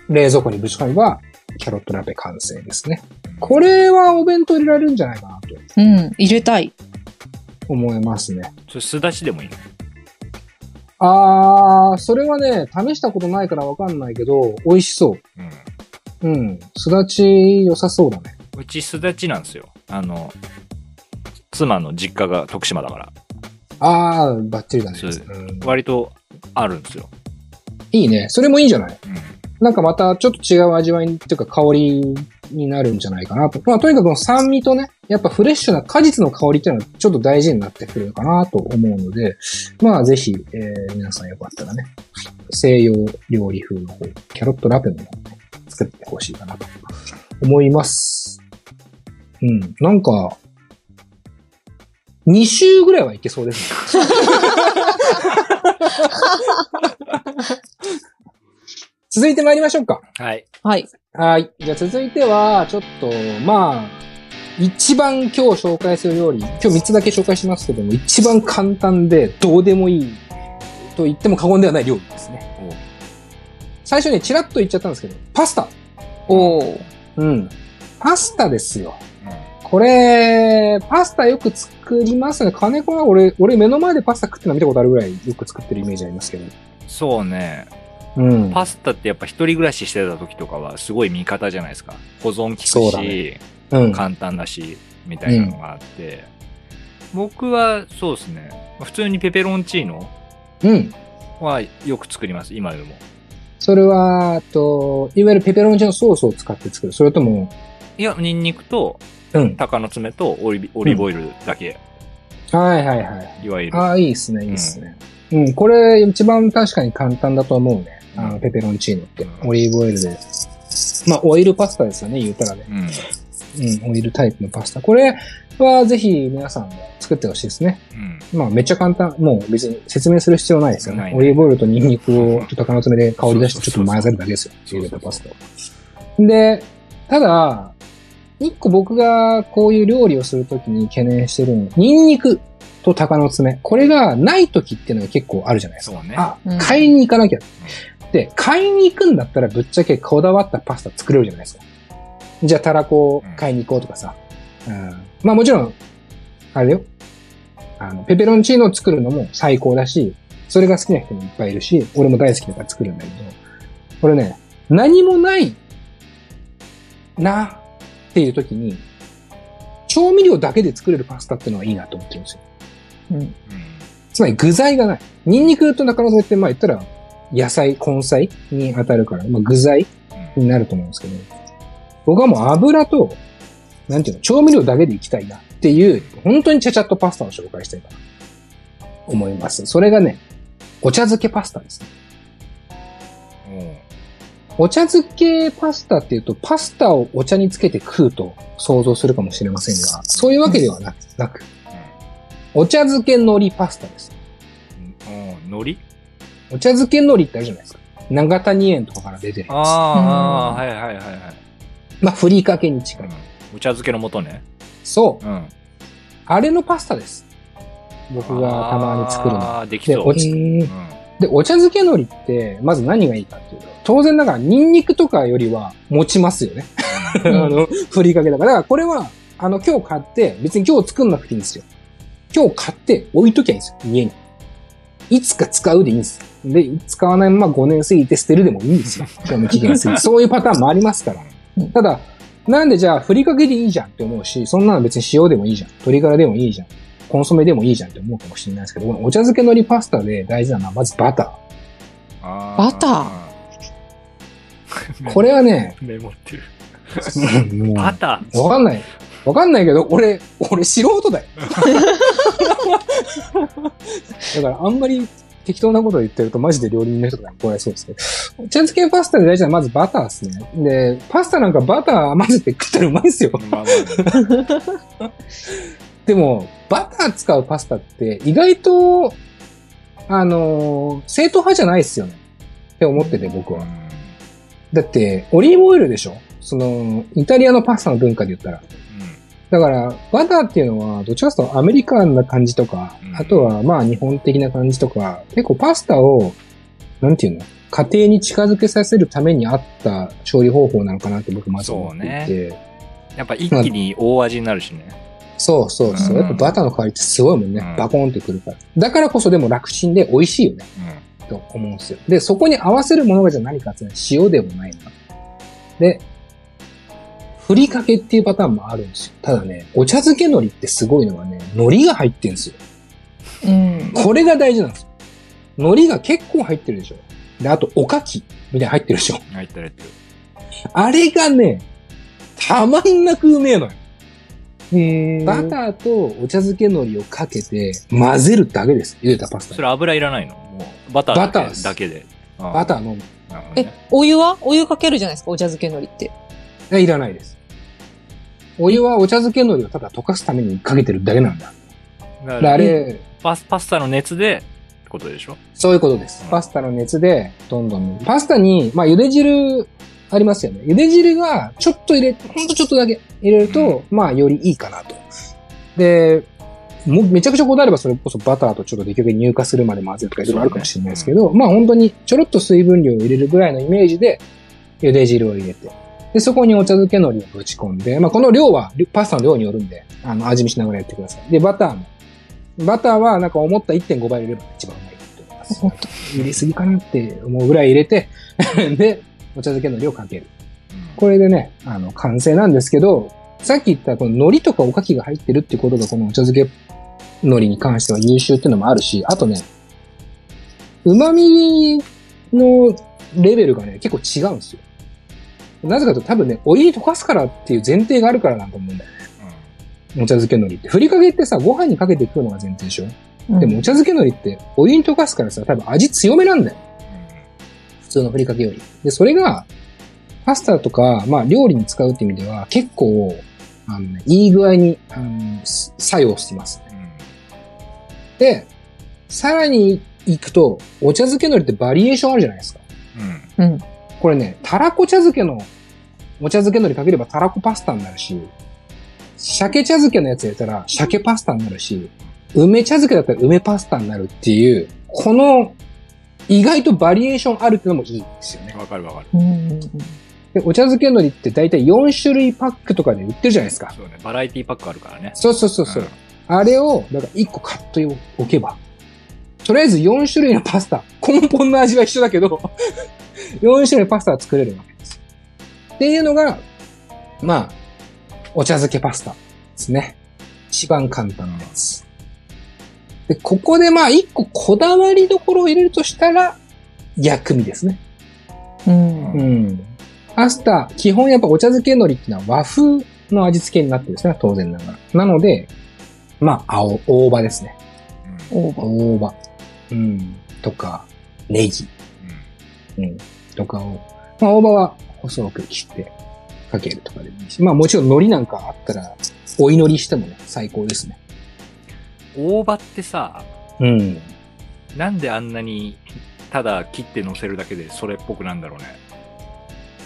冷蔵庫にぶち込めば、キャロットラペ完成ですね。これはお弁当入れられるんじゃないかなとうん。入れたい。思いますね。それ、すだちでもいいの？あー、それはね、試したことないからわかんないけど、美味しそうん。う。うん。すだち良さそうだね。うちすだちなんですよ。あの、妻の実家が徳島だから、あー、バッチリだね。そううん割とあるんですよ。いいね。それもいいんじゃない？うん。なんかまたちょっと違う味わいっていうか香りになるんじゃないかなと。まあとにかくの酸味とね、やっぱフレッシュな果実の香りっていうのはちょっと大事になってくるかなと思うので、まあぜひ、えー皆さんよかったらね、西洋料理風の方、キャロットラペの方をね作ってほしいかなと思います。うん。なんか、2週ぐらいはいけそうですね。続いて参りましょうか。はい。はい。はい。じゃあ続いては、ちょっと、まあ、一番今日紹介する料理、今日3つだけ紹介しますけども、一番簡単でどうでもいいと言っても過言ではない料理ですね。最初にチラッと言っちゃったんですけど、パスタ。おー。うん。パスタですよ。これ、パスタよく作りますね。金子は俺、俺目の前でパスタ食ってるの見たことあるぐらいよく作ってるイメージありますけど。そうね。うん。パスタってやっぱ一人暮らししてた時とかはすごい味方じゃないですか。保存効くし、うん。簡単だし、みたいなのがあって。僕はそうですね。普通にペペロンチーノうん。はよく作ります、今でも。それは、あと、いわゆるペペロンチーノソースを使って作る。それとも、いや、ニンニクとうん。鷹の爪とオリビオリーブオイルだけ、はいはいはい。いわゆる。ああ、いいっすね、いいっすね。うん、これ一番確かに簡単だと思うね。あの、うんペペロンチーノって。うんオリーブオイルでまあ、オイルパスタですよね、言うたらね。うん。うん、オイルタイプのパスタ。これはぜひ皆さんも作ってほしいですね。うん。まあ、めっちゃ簡単。もう別に説明する必要ないですよね。オリーブオイルとニンニクをちょっと鷹の爪で香り出してちょっと混ぜるだけですよ。そうそうそう茹でたパスタを。で、ただ、一個僕がこういう料理をするときに懸念してるのは、ニンニクと鷹の爪。これがないときっていうのが結構あるじゃないですか。そうね。あうん、買いに行かなきゃ。で、買いに行くんだったらぶっちゃけこだわったパスタ作れるじゃないですか。じゃあ、たらこうん買いに行こうとかさ。うん。まあもちろん、あれだよ。あの、ペペロンチーノを作るのも最高だし、それが好きな人もいっぱいいるし、俺も大好きだから作るんだけど、これね、何もないなっていう時に、調味料だけで作れるパスタっていうのはいいなと思ってるんですよ。うん。つまり具材がない。ニンニクと中野添って、まあ言ったら、野菜、根菜に当たるから、まあ具材になると思うんですけど、僕はもう油と、なんていうの、調味料だけでいきたいなっていう、本当にちゃちゃっとパスタを紹介したいかな。思います。それがね、お茶漬けパスタですね。うん。お茶漬けパスタっていうと、パスタをお茶につけて食うと想像するかもしれませんが、そういうわけではなく、なくお茶漬け海苔パスタです。うん。海苔？お茶漬け海苔ってあるじゃないですか。長谷園とかから出てるやつ。ああ、はいはいはいはい。まあ、ふりかけに近い。うんお茶漬けの素ね。そう。うん。あれのパスタです。僕がたまに作るの。ああ、できで、そう。で、お茶漬け海苔って、まず何がいいかっていうと、当然ながらニンニクとかよりは持ちますよね。あの、ふりかけだから。だからこれは、あの、今日買って、別に今日作んなくていいんですよ。今日買って置いときゃいいんですよ、家に。いつか使うでいいんです。で、使わないまま5年過ぎて捨てるでもいいんですよ。賞味期限過ぎて。そういうパターンもありますから。ただ、なんでじゃあ、ふりかけでいいじゃんって思うし、そんなの別に塩でもいいじゃん。鶏ガラでもいいじゃん。コンソメでもいいじゃんって思うかもしれないですけど、このお茶漬け海苔パスタで大事なのはまずバタあーバター？これはね、メモってる。もうバタわかんない。わかんないけど、俺、俺素人だよ。だからあんまり適当なことを言ってるとマジで料理人の人とかに怒られそうですけど。お茶漬けパスタで大事なのはまずバターですね。で、パスタなんかバター混ぜて食ったらうまいですよ。でも、バター使うパスタって意外と、あのー正統派じゃないですよね。って思ってて僕は。だって、オリーブオイルでしょ？その、イタリアのパスタの文化で言ったら。だから、バターっていうのは、どちらかというとアメリカンな感じとか、うんあとはまあ日本的な感じとか、結構パスタを、なんていうの家庭に近づけさせるためにあった調理方法なのかなって僕まず思っていて。やっぱ一気に大味になるしね。そうそうそう。うんやっぱバターの香りってすごいもんね。うんバコーンってくるから。だからこそでも楽ちんで美味しいよね。と思うんですよ。で、そこに合わせるものがじゃあ何かっていうのは塩でもないな。で、ふりかけっていうパターンもあるんですよ。ただね、お茶漬け海苔ってすごいのはね、海苔が入ってんですよ。うん。これが大事なんですよ。海苔が結構入ってるでしょ。で、あと、おかきみたいなの入ってるでしょ。うん。入ってる入ってる。あれがね、たまんなくうめえのよ。へバターとお茶漬け海苔をかけて混ぜるだけです。茹でたパスタに。それ油いらないの？もう、バターだけバターだけで。バターの、ー。なるほどえね、お湯は？お湯かけるじゃないですか、お茶漬け海苔って。えいらないです。お湯はお茶漬け海苔をただ溶かすためにかけてるだけなんだ。でだからあれ、パスパスタの熱で、ってことでしょ？そういうことです。パスタの熱で、どんどん。パスタに、まあ、茹で汁、ありますよね。茹で汁が、ちょっと入れ、ほんとちょっとだけ入れると、まあ、よりいいかなと。で、もうめちゃくちゃこだわればそれこそバターとちょっとできるだけ乳化するまで混ぜるとかいろいろあるかもしれないですけど、まあ本当にちょろっと水分量を入れるぐらいのイメージで、茹で汁を入れて、で、そこにお茶漬け海苔をぶち込んで、まあこの量はパスタの量によるんで、あの、味見しながらやってください。で、バターも。バターはなんか思った1.5倍入れれば一番うまいと思います。入れすぎかなって思うぐらい入れて、で、お茶漬け海苔をかける。これでね、あの、完成なんですけど、さっき言ったこの海苔とかおかきが入ってるってことがこのお茶漬け海苔に関しては優秀っていうのもあるし、あとね、旨味のレベルがね、結構違うんですよ。なぜかというと多分ね、お湯に溶かすからっていう前提があるからなんと思うんだよ。お茶漬け海苔って。ふりかけってさ、ご飯にかけて食うのが前提でしょ、でもお茶漬け海苔ってお湯に溶かすからさ、多分味強めなんだよ。普通のふりかけより。で、それが、パスタとか、まあ料理に使うって意味では結構、あのね、いい具合に、あの、す作用してます。で、さらに行くと、お茶漬け海苔ってバリエーションあるじゃないですか。うん。うん。これね、たらこ茶漬けのお茶漬け海苔かければたらこパスタになるし、鮭茶漬けのやつやったら鮭パスタになるし、梅茶漬けだったら梅パスタになるっていう、この意外とバリエーションあるっていうのもいいんですよね。わかるわかる。うん。でお茶漬け海苔って大体4種類パックとかで売ってるじゃないですか。そうね。バラエティパックあるからね。そうそうそうそう。んあれを、だから1個買っておけば、とりあえず4種類のパスタ、根本の味は一緒だけど、4種類のパスタは作れるわけですよ。っていうのが、まあ、お茶漬けパスタですね。一番簡単なやつ。で、ここでまあ1個こだわりどころを入れるとしたら、薬味ですね。うん。うん。パスタ、基本やっぱお茶漬け海苔っていうのは和風の味付けになってるんですね、当然ながら。なので、まあ、青、大葉ですね。オーバー。大葉。うん。とか、ネギ。うん。とかを。まあ、大葉は細く切ってかけるとかでもいいし。まあ、もちろん海苔なんかあったら、お祈りしてもね、最高ですね。大葉ってさ、うん。なんであんなに、ただ切って乗せるだけでそれっぽくなんだろうね。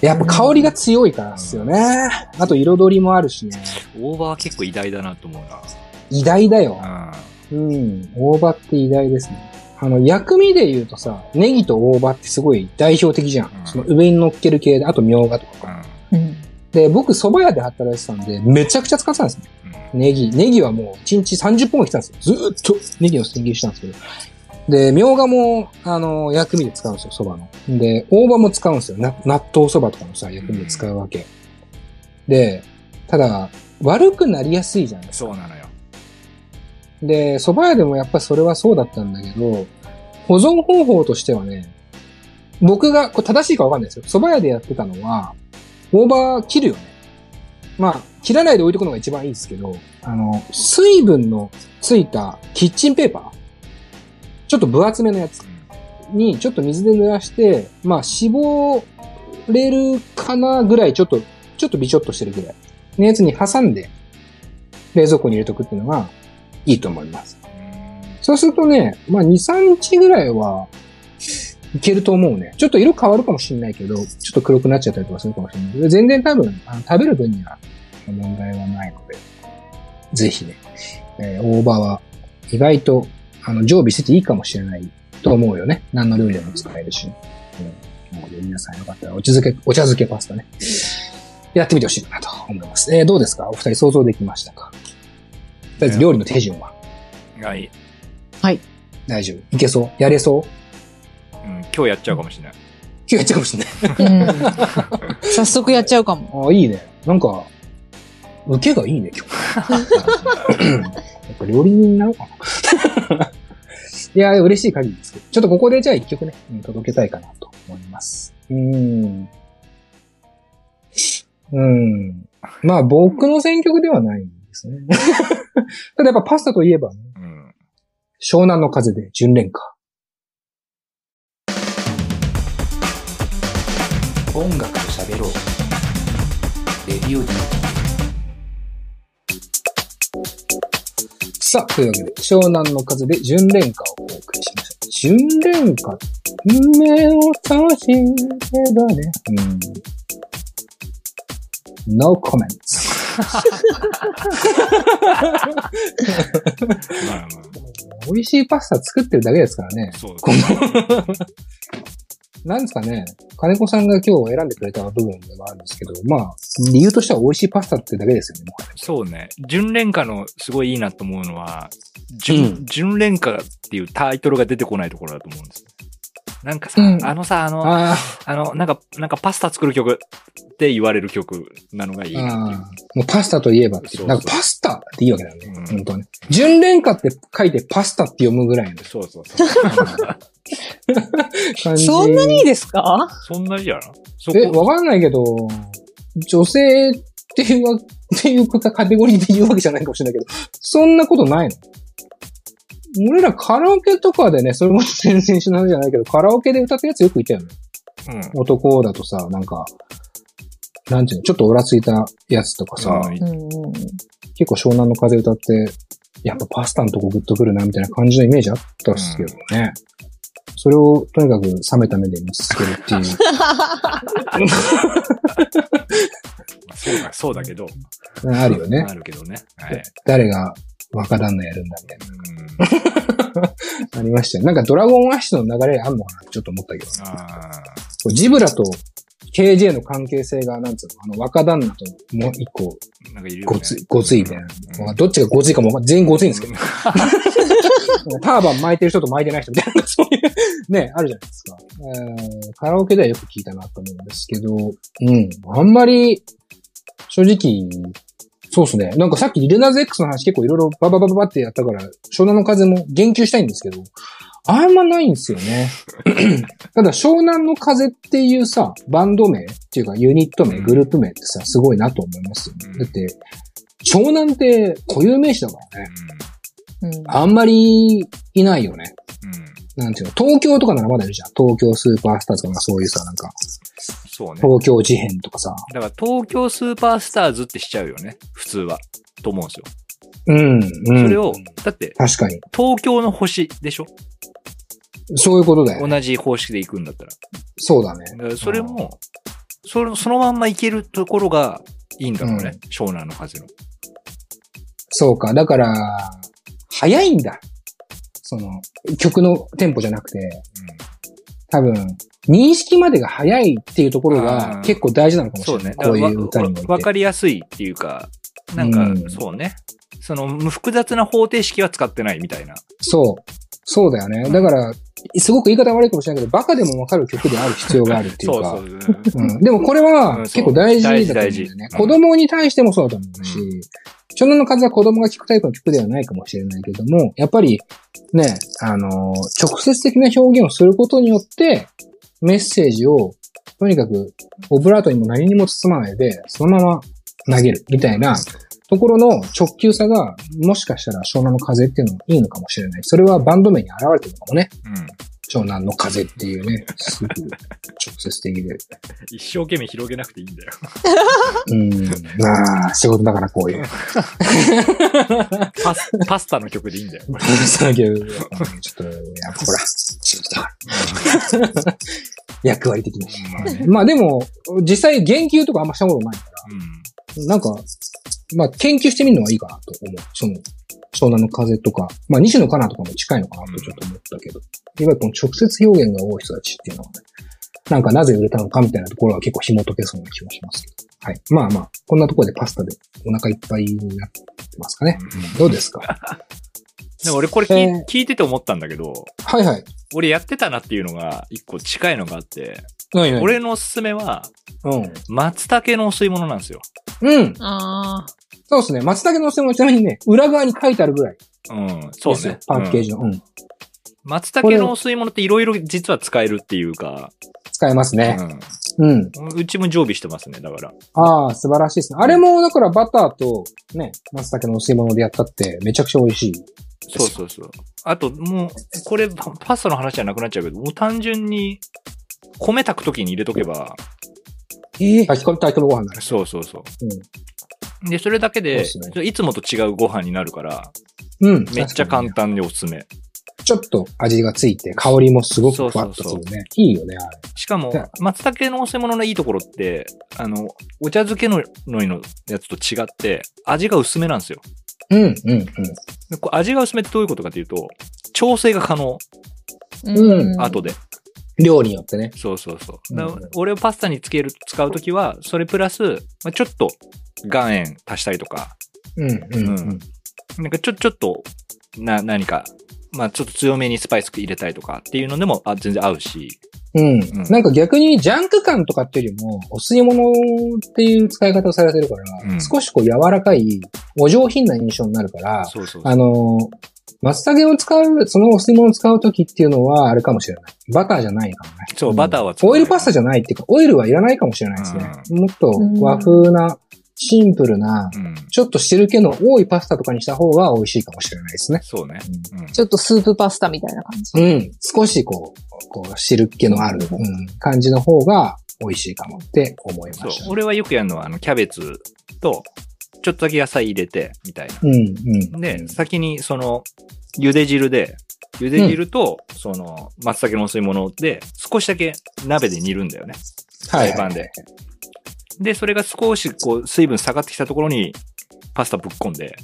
やっぱ香りが強いからですよね。あと彩りもあるしね。大葉は結構偉大だなと思う偉大だよ。な。うん。大葉って偉大ですね。あの、薬味で言うとさ、ネギと大葉ってすごい代表的じゃん。うんその上に乗っける系で、あとみょうがとかか。うん。うん。で、僕蕎麦屋で働いてたんで、めちゃくちゃ使ってたんですね。うん。ネギ。ネギはもう1日30本も来てたんですよ。ずーっとネギの千切りしたんですけど。で、みょうがも、あの、薬味で使うんですよ、蕎麦の。で、大葉も使うんですよ。な納豆蕎麦とかのさ、薬味で使うわけ。で、ただ、悪くなりやすいじゃないですか。そうなのよ。で、蕎麦屋でもやっぱりそれはそうだったんだけど、保存方法としてはね、僕が、これ正しいかわかんないですよ。蕎麦屋でやってたのは、大葉切るよね。まあ、切らないで置いとくのが一番いいですけど、あの、水分のついたキッチンペーパーちょっと分厚めのやつにちょっと水で濡らして、まあ、絞れるかなぐらい、ちょっと、ちょっとビチョッとしてるぐらいのやつに挟んで、冷蔵庫に入れとくっていうのがいいと思います。そうするとね、まあ、2、3日ぐらいはいけると思うね。ちょっと色変わるかもしれないけど、ちょっと黒くなっちゃったりとかするかもしれないけど、全然多分、あの食べる分には問題はないので、ぜひね、えー大葉は意外と、あの、常備してていいかもしれないと思うよね。何の料理でも使えるし。うん。なので皆さんよかったら、お茶漬け、お茶漬けパスタね。やってみてほしいなと思います。えーどうですか？お二人想像できましたか？とりあえず料理の手順は？はい。大丈夫いけそう？やれそう？うん。今日やっちゃうかもしれない。今日やっちゃうかもしれない。うん。早速やっちゃうかも。ああ、いいね。なんか、受けがいいね、今日。やっぱ料理人なのかな いや、嬉しい限りですけど。ちょっとここでじゃあ一曲ね、うん届けたいかなと思います。うーん。うん。まあ僕の選曲ではないんですね。ただやっぱパスタといえばね、うん。湘南の風で純恋歌。音楽と喋ろうレディオ D さあ、というわけで、湘南の風で純恋歌をお送りしました。純恋歌目を閉じればね。うん。No comments. まあま美味しいパスタ作ってるだけですからねあ、。そうこのなんですかね、金子さんが今日選んでくれた部分ではあるんですけど、まあ、理由としては美味しいパスタってだけですよね、そうね。純恋歌のすごいいいなと思うのは、純、うん純恋歌っていうタイトルが出てこないところだと思うんです。なんかさ、うん。あのさ、あの、ああの、なんか、なんかパスタ作る曲って言われる曲なのがいいあ、なっていもうパスタといえばって。いう。そうそう。なんかパスタっていいわけだよね。うん。本当はね。純恋歌って書いてパスタって読むぐらいの。そうそうそう。そんなにいいですか？そんなにやなそこ。え、わかんないけど、女性っていうわ、っていうカテゴリーで言うわけじゃないかもしれないけど、そんなことないの？俺らカラオケとかでね、それも全然しないじゃないけど、カラオケで歌ったやつよくいたよね。うん。男だとさ、なんか、なんていうの、ちょっとオラついたやつとかさ、うんうんうん結構湘南の風歌って、やっぱパスタのとこグッとくるな、みたいな感じのイメージあったっすけどね。それをとにかく冷めた目で見続けるっていう。そうだ、そうだけど。あるよねあ。るけどね。はい。誰が若旦那やるんだみたいうんな。ありましたよ。なんかドラゴンアッシュの流れあんのかなってちょっと思ったけど。あこうジブラと KJ の関係性が、なんつうの、あの若旦那ともう一個、ーなんかいるよねごつい、ごついみたいな。うんどっちがごついかも全員ごついんですけど。ターバン巻いてる人と巻いてない人みたいな、そういう、ね、あるじゃないですか。えーカラオケではよく聞いたなと思うんですけど、うん。あんまり、正直、そうですね。なんかさっきリルナーズ X の話結構いろいろバババババってやったから、湘南の風も言及したいんですけど、あんまないんですよね。ただ湘南の風っていうさ、バンド名っていうかユニット名、うんグループ名ってさ、すごいなと思いますよね。うんだって、湘南って固有名詞だからね。うんあんまりいないよね。うん。うん。なんていうの、東京とかならまだいるじゃん。東京スーパースターズとかそういうさ、なんか、そうね。東京事変とかさ。だから東京スーパースターズってしちゃうよね。普通は。と思うんですよ。うん、うん。それを、だって、確かに。東京の星でしょ？そういうことだよ。同じ方式で行くんだったら。そうだね。だそれも、それそのまんま行けるところがいいんだろうね。湘南の風の。そうか。だから、早いんだ。その、曲のテンポじゃなくて、多分、認識までが早いっていうところあがー結構大事なのかもしそうね。れない。こういう歌に。わわかりやすいっていうか、なんか、うんそうね。その、複雑な方程式は使ってないみたいな。そう。そうだよね。だから、すごく言い方悪いかもしれないけど、バカでもわかる曲である必要があるっていうか。そうそう。うん、でもこれはうんそう結構大事だと思うんだよね。事子供に対してもそうだと思うし、湘南の風は子供が聴くタイプの曲ではないかもしれないけども、やっぱりね、あのー直接的な表現をすることによって、メッセージを、とにかく、オブラートにも何にも包まないで、そのまま投げる、みたいなところの直球さが、もしかしたら湘南の風っていうのもいいのかもしれない。それはバンド名に現れてるのかもね。うん。湘南の風っていうね、すぐ直接的で。一生懸命広げなくていいんだよ。うん。まあ、仕事だからこういう。パス、パスタの曲でいいんだよ。そういう、ちょっと、やっぱほら、仕事だから。役割的に。まあね。まあでも、実際言及とかあんましたことないかうん。ら、なんか、まあ研究してみるのはいいかなと思う。その、湘南の風とか、まあ西野カナとかも近いのかなとちょっと思ったけど、いわゆるこの直接表現が多い人たちっていうのはね、なんかなぜ売れたのかみたいなところは結構紐解けそうな気がしますけど。はい。まあまあ、こんなところでパスタでお腹いっぱいになってますかね。どうですか？でも俺これ聞い,、えー聞いてて思ったんだけど、はいはい。俺やってたなっていうのが一個近いのがあって、何々俺のおすすめは、うん。松茸のお吸い物なんですよ。うん。ああ。そうですね。松茸のせもちなみにね、裏側に書いてあるぐらいうん。そうですよ。ね。パッケーうんジの。うん。松茸のお吸い物っていろいろ実は使えるっていうか、使えますね。うん。うん。うちも常備してますね、だから。ああ、素晴らしいですね。あれも、だからバターと、ね、松茸のお吸い物でやったって、めちゃくちゃ美味しい。そうそうそう。あと、もう、これ、パパスタの話じゃなくなっちゃうけど、もう単純に、米炊くときに入れとけば、ええ炊き込み、炊き込みご飯だね。そうそうそう。うん。で、それだけで、そうですいつもと違うご飯になるから、うん。めっちゃ簡単でおすすめ。ちょっと味がついて、香りもすごくふわっとするね。いいよね、あれ。しかも松茸のお吸い物のいいところって、あの、お茶漬けのののやつと違って、味が薄めなんですよ。うん、うん、うん。味が薄めってどういうことかというと、調整が可能、うん後で。量によってね。そうそうそう。俺をパスタにつける、使うときは、それプラス、まあ、ちょっと岩塩足したりとか、うん、うん、うん。なんかちょ、ちょっと、な、何か、まあちょっと強めにスパイス入れたりとかっていうのでもあ全然合うし、うん。うんなんか逆にジャンク感とかっていうよりも、お吸い物っていう使い方をされてるから、うん少しこう柔らかい、お上品な印象になるから、そうそうあのー、松茸を使う、そのお吸い物を使うときっていうのは、あれかもしれない。バターじゃないかもね。そう、バターはオイルパスタじゃないっていうか、オイルはいらないかもしれないですね。もっと和風な、シンプルな、うん。ちょっと汁気の多いパスタとかにした方が美味しいかもしれないですね。そうね。うん。ちょっとスープパスタみたいな感じ。うん。少しこう、こう汁気のある、うん、感じの方が美味しいかもって思いそうました。。俺はよくやるのは、あの、キャベツと、ちょっとだけ野菜入れて、みたいな。うん、うん。で、先にその、茹で汁で、茹で汁と、その、松茸のお吸い物で、少しだけ鍋で煮るんだよね。フはい、ライパンで。で、それが少しこう、水分下がってきたところに、パスタぶっ込んで、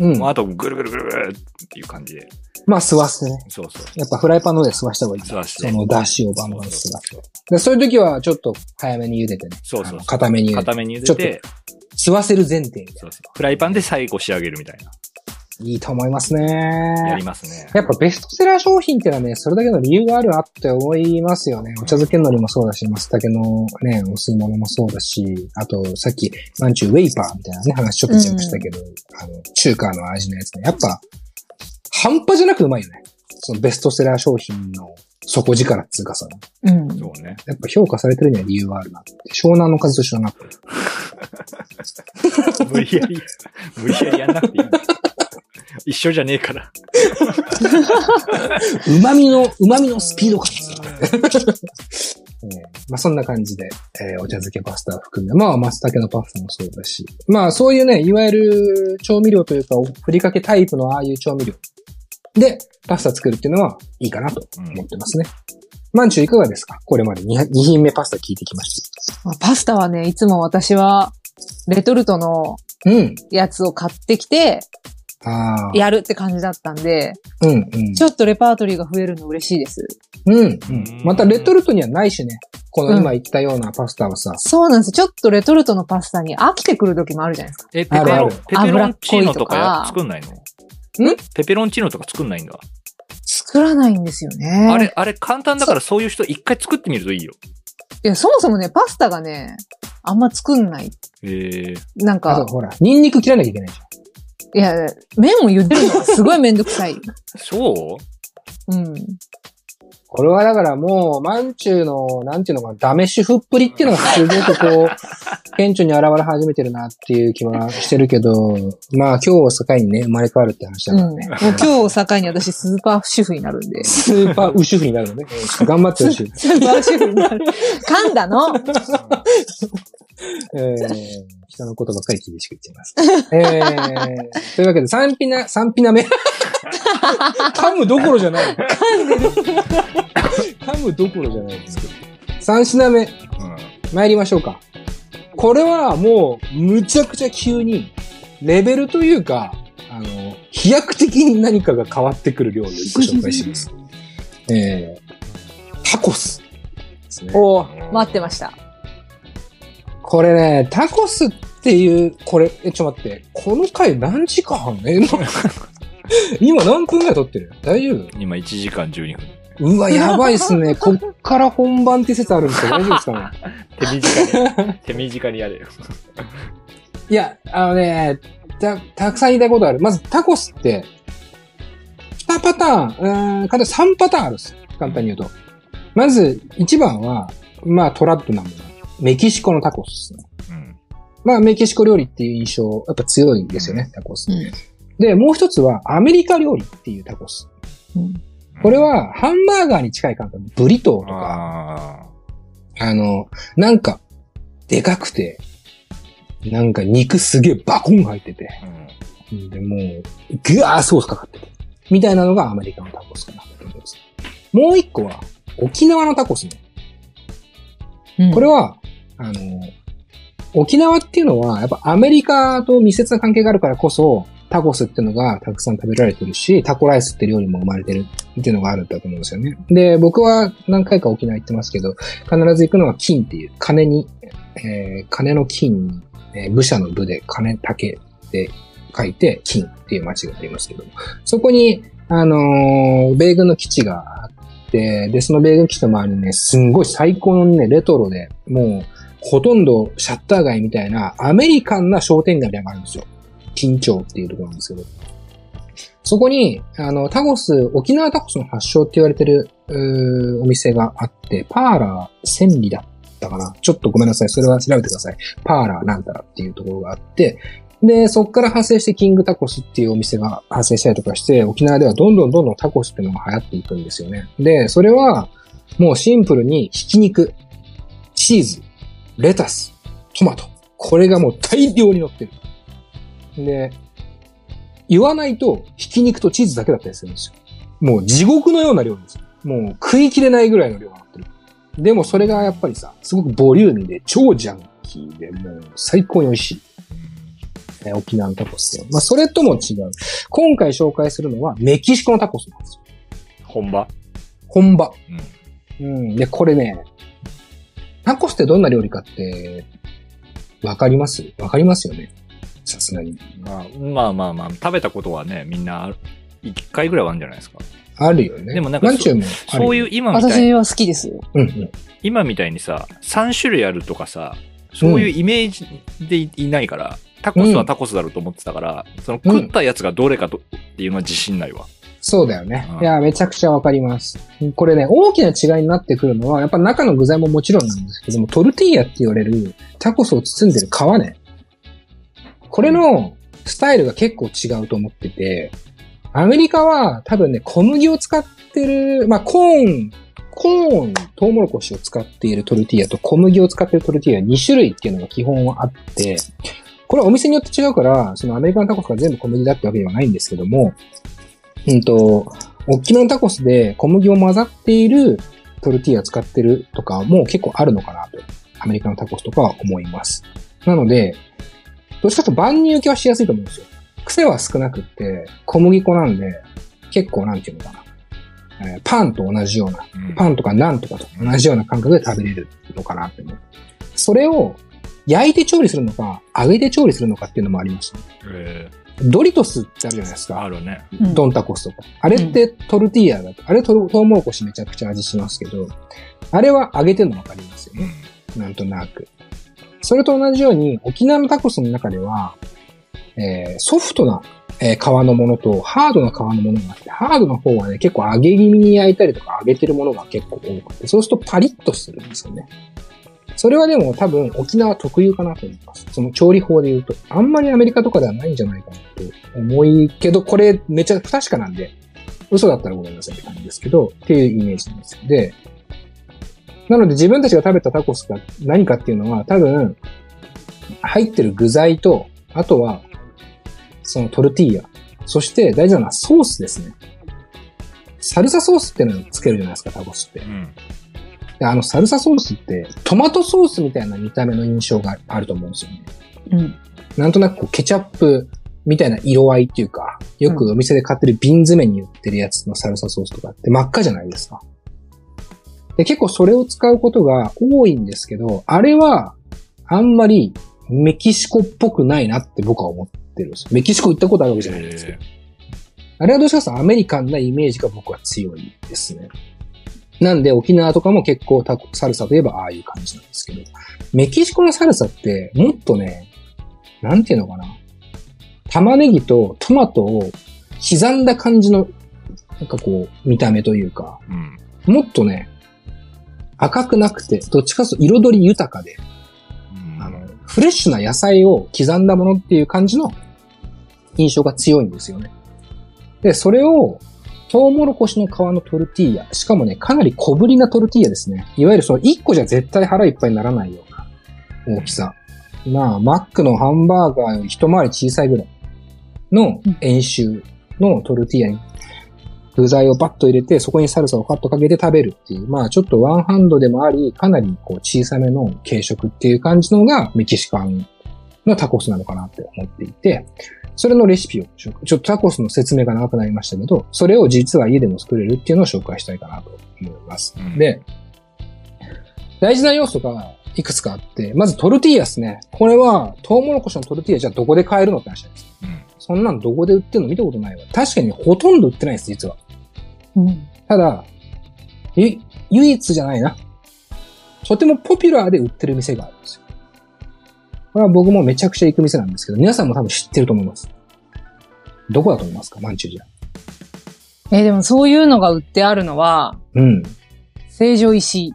うんもう。あとぐるぐるぐるぐるっていう感じで。まあ、吸わせてね。そうそう。やっぱフライパンの上で吸わした方がいい。吸わしてその出汁をバンバン吸わせて。でそういう時はちょっと早めに茹でてね。そうそうそう固めに茹でて。固めに茹でて、吸わせる前提で。そうそうフライパンで最後仕上げるみたいな。いいと思いますやねり。ますね。やっぱベストセラー商品ってのはね、それだけの理由があるなって思いますよね。お茶漬けのりもそうだし、松茸のね、お吸い物もそうだし、あと、さっき、マンチューウェイパーみたいなね、話ちょっとしましたけど、あの、中華の味のやつね。やっぱ、半端じゃなくうまいよね。そのベストセラー商品の底力っつうかさ、うん。そうね。やっぱ評価されてるには理由があるなって。湘南の風と一緒だなって。無理やり、無理やりやんなくていいんだ。一緒じゃねえから。旨味の、旨味のスピード感ですよ。え えまあそんな感じで、えーお茶漬けパスタを含め、まあ松茸のパスタもそうだし、まあそういうね、いわゆる調味料というか、ふりかけタイプのああいう調味料でパスタ作るっていうのはいいかなと思ってますね。マンチュいかがですか？これまで 2, 2品目パスタ聞いてきましまあパスタはね、いつも私は、レトルトのた。うん。やつを買ってきて、ああ。やるって感じだったんで、うん、うん。ちょっとレパートリーが増えるの嬉しいです。うん、うんうん。またレトルトにはないしね。この今言ったようなパスタはさ、そうなんです。ちょっとレトルトのパスタに飽きてくる時もあるじゃないですか。え、ペペロン、ペペロンチーノとか作んないの？んペペロンチーノとか作んないんだ。作らないんですよね。あれ、あれ簡単だからそういう人一回作ってみるといいよ。いや、そもそもね、パスタがね、あんま作んない。ええなんか、あとほら、ニンニク切らなきゃいけないじいや、麺を茹でるのがすごいめんどくさい。そう？うん。これはだからもう、マンチューの、なんていうのかな、ダメ主婦っぷりっていうのがすごくこう、顕著に現れ始めてるなっていう気はしてるけど、まあ今日を境にね、生まれ変わるって話だうん。からね。もう今日を境に私スーパー主婦になるんで。スーパーウ主婦になるのね。うん頑張ってほしい。スーパー主婦になる。噛んだの？えー、人のことばっかり厳しく言っちゃいます。えー、というわけで、三品、三品目。噛むどころじゃない。噛むどころじゃないですけど。三品目。うん。参りましょうか。これはもう、むちゃくちゃ急に、レベルというか、あの、飛躍的に何かが変わってくる料理をご紹介します。えー、タコスですね。おー待ってました。これね、タコスっていう、これ、え、ちょっと待って、この回何時間え、な 今何分ぐらい撮ってる？大丈夫？今1時間12分。うわ、やばいっすね。こっから本番って説あるんですけど、大丈夫ですかね？手短に、手短にやれよ。いや、あのね、た、たくさん言いたいことある。まず、タコスって、2パターン、うーん、簡単3パターンあるんです。簡単に言うと。まず、1番は、まあ、トラッドなもの。メキシコのタコスですね。うん。まあ、メキシコ料理っていう印象、やっぱ強いですよね、タコス。うんで、もう一つは、アメリカ料理っていうタコス。これは、ハンバーガーに近い感覚。ブリトーとか、ああの、なんか、でかくて、なんか肉すげえバコン入ってて、ーうんで、もう、ぐわーソースかかってて、みたいなのがアメリカのタコスかなと思います。もう一個は、沖縄のタコスね。これは、あの、沖縄っていうのは、やっぱアメリカと密接な関係があるからこそ、タコスっていうのがたくさん食べられてるし、タコライスって料理も生まれてるっていうのがあるんだと思うんですよね。で、僕は何回か沖縄行ってますけど、必ず行くのは金っていう、金に、えー、金の金に、えー武者の武で金竹で書いて金っていう町がありますけども、そこに、あのー米軍の基地があって、で、その米軍基地の周りにね、すんごい最高のね、レトロで、もう、ほとんどシャッター街みたいなアメリカンな商店街みたいなのがあるんですよ。緊張っていうところなんですけど。そこに、あの、タコス、沖縄タコスの発祥って言われてる、うお店があって、パーラー千里だったかな。ちょっとごめんなさい。それは調べてください。パーラーなんたらっていうところがあって、で、そこから派生してキングタコスっていうお店が派生したりとかして、沖縄ではどんどんどんどんタコスっていうのが流行っていくんですよね。で、それは、もうシンプルにひき肉。チーズ、レタス、トマト。これがもう大量に乗ってる。で、言わないと、ひき肉とチーズだけだったりするんですよ。もう地獄のような量ですよ。もう食い切れないぐらいの量が乗ってる。でもそれがやっぱりさ、すごくボリューミーで超ジャンキーで、もう最高に美味しい。えー沖縄のタコスで。まあそれとも違う。今回紹介するのはメキシコのタコスなんですよ。本場。本場。うん。うん。で、これね、タコスってどんな料理かって、わかります？わかりますよねさすがに。まあ、まあまあまあ、食べたことはね、みんな一回ぐらいはあるんじゃないですか。あるよね。でもなんかマンチューもあるよそういう今みたいに、私は好きですよ。うんうん。今みたいにさ、3種類あるとかさ、そういうイメージでいいないから、タコスはタコスだろうと思ってたから、その食ったやつがどれかとっていうのは自信ないわ。そうだよねう。んいや、めちゃくちゃわかります。これね、大きな違いになってくるのは、やっぱ中の具材ももちろんなんですけども、トルティーヤって言われるタコスを包んでる皮ね。これのスタイルが結構違うと思ってて、アメリカは多分ね、小麦を使ってる、まあ、コーン、コーン、トウモロコシを使っているトルティーヤと小麦を使っているトルティーヤ2種類っていうのが基本はあって、これはお店によって違うから、そのアメリカのタコスが全部小麦だってわけではないんですけども、うんと、沖縄のタコスで小麦を混ざっているトルティーヤ使ってるとかも結構あるのかなと。アメリカのタコスとかは思います。なので、どっちかというと万人受けはしやすいと思うんですよ。癖は少なくって、小麦粉なんで、結構なんていうのかな。えーパンと同じような、うんパンとかナンとかと同じような感覚で食べれるのかなって思う。それを焼いて調理するのか、揚げて調理するのかっていうのもあります、ね。えドリトスってあるじゃないですー、か。あるね。うんドンタコスとか。あれってトルティーヤだと。あれトルトウモロコシめちゃくちゃ味しますけど、あれは揚げてるのわかりますよね。なんとなく。それと同じように、沖縄のタコスの中では、えーソフトな、えー皮のものとハードな皮のものがあって、ハードな方はね、結構揚げ気味に焼いたりとか揚げてるものが結構多くて、そうするとパリッとするんですよね。それはでも多分沖縄特有かなと思います。その調理法で言うと。あんまりアメリカとかではないんじゃないかなと思いけど、これめちゃ不確かなんで、嘘だったらごめんなさいって感じですけど、っていうイメージなんですよ。で、なので自分たちが食べたタコスが何かっていうのは多分、入ってる具材と、あとは、そのトルティーヤ。そして大事なのはソースですね。サルサソースってのをつけるじゃないですか、タコスって。うん。であのサルサソースってトマトソースみたいな見た目の印象があると思うんですよね。うん。なんとなくこうケチャップみたいな色合いっていうか、よくお店で買ってる瓶詰めに売ってるやつのサルサソースとかって真っ赤じゃないですか。で、結構それを使うことが多いんですけど、あれはあんまりメキシコっぽくないなって僕は思ってるんですよ。メキシコ行ったことあるわけじゃないんですけど。あれはどうしかとアメリカンなイメージが僕は強いですね。なんで沖縄とかも結構タコサルサといえばああいう感じなんですけど、メキシコのサルサってもっとね、なんていうのかな。玉ねぎとトマトを刻んだ感じの、なんかこう、見た目というか、うん。もっとね、赤くなくて、どっちかと彩り豊かで、うんあの、フレッシュな野菜を刻んだものっていう感じの印象が強いんですよね。で、それを、トウモロコシの皮のトルティーヤ、しかもね、かなり小ぶりなトルティーヤですね。いわゆるその1個じゃ絶対腹いっぱいにならないような大きさ。まあ、マックのハンバーガーより一回り小さいぐらいの円周のトルティーヤに具材をバッと入れて、そこにサルサをカッとかけて食べるっていう、まあちょっとワンハンドでもあり、かなりこう小さめの軽食っていう感じのがメキシカンのタコスなのかなって思っていて、それのレシピを紹介、ちょっとタコスの説明が長くなりましたけど、それを実は家でも作れるっていうのを紹介したいかなと思います。うんで、大事な要素がいくつかあって、まずトルティーヤですね。これは、トウモロコシのトルティーヤじゃあどこで買えるのって話なんです。うん。そんなんどこで売ってるの見たことないわ。確かにほとんど売ってないです、実は。うん。ただ、ゆ唯一じゃないな。とてもポピュラーで売ってる店があるんですよ。これは僕もめちゃくちゃ行く店なんですけど、皆さんも多分知ってると思います。どこだと思いますか？マンチュージえ、でもそういうのが売ってあるのは、ャ。うん。成城石井。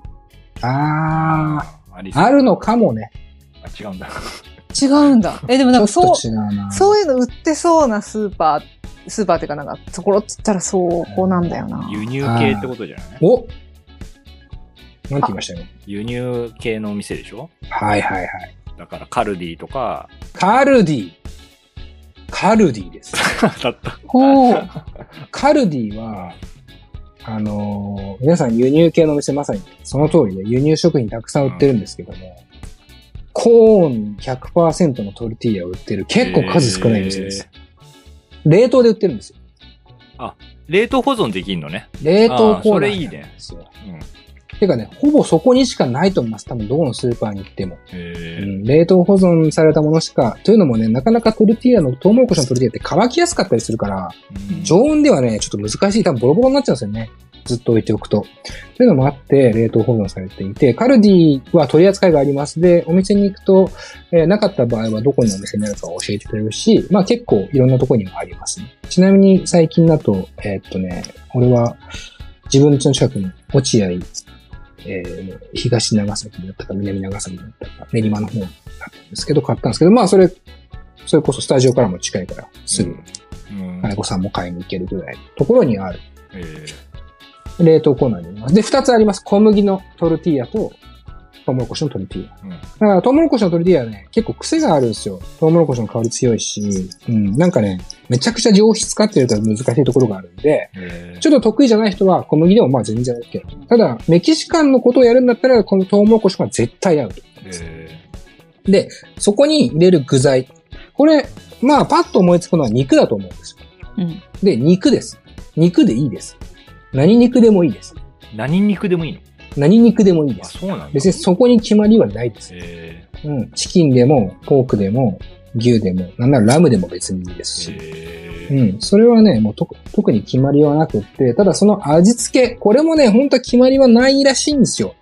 あー、あるのかもね。あ違うんだ。違うんだ。え、でもなんかそう。そういうの売ってそうなスーパー、スーパーっていうかなんか、ところって言ったらそうこうなんだよな。輸入系ってことじゃない？おなんて言いましたよ。輸入系のお店でしょ？はいはいはい。だからカルディとか、カルディ。カルディです。だった。カルディは、あのー皆さん輸入系のお店まさにその通りで輸入食品たくさん売ってるんですけども、コーン100%のトルティーヤを売ってる結構数少ない店です。冷凍で売ってるんですよ。冷凍保存できんのね。冷凍あーコーナーそれいいね。うん。てかね、ほぼそこにしかないと思います。多分どこのスーパーに行っても。うへん、冷凍保存されたものしか。というのもね、なかなかトルティーヤの、トウモロコシのトルティーヤって乾きやすかったりするから、ー常温ではね、ちょっと難しい。多分ボロボロになっちゃうんですよね。ずっと置いておくと。というのもあって、冷凍保存されていて、カルディは取り扱いがあります。で、お店に行くと、えーなかった場合はどこにお店にあるかを教えてくれるし、まあ結構いろんなところにはありますね。ちなみに最近だと、えーっとね、俺は自分家の近くに落合、えー東長崎だったか南長崎だったか練馬の方だったんですけど、買ったんですけど、まあそれ、それこそスタジオからも近いから、すぐ、金子さんも買いに行けるぐらいのところにある。えー冷凍コーナーにあります。で、二つあります。小麦のトルティーヤと、トウモロコシのトルティーヤ。うんだから、トウモロコシのトルティーヤはね、結構癖があるんですよ。トウモロコシの香り強いし、うん、なんかね、めちゃくちゃ上質使ってると難しいところがあるんで、ちょっと得意じゃない人は小麦でもまあ全然 OK。ただ、メキシカンのことをやるんだったら、このトウモロコシが絶対合うと。へで、そこに入れる具材。これ、まあ、パッと思いつくのは肉だと思うんですよ。うん。で、肉です。肉でいいです。何肉でもいいです。ー何肉でもいいの？何肉でもいいであ、す。別にそこに決まりはないです。へうん。チキンでも、ポークでも、牛でも、なんならラムでも別にいいですし。うーん。それはね、もうと特に決まりはなくって、ただその味付け、これもね、本当は決まりはないらしいんですよ。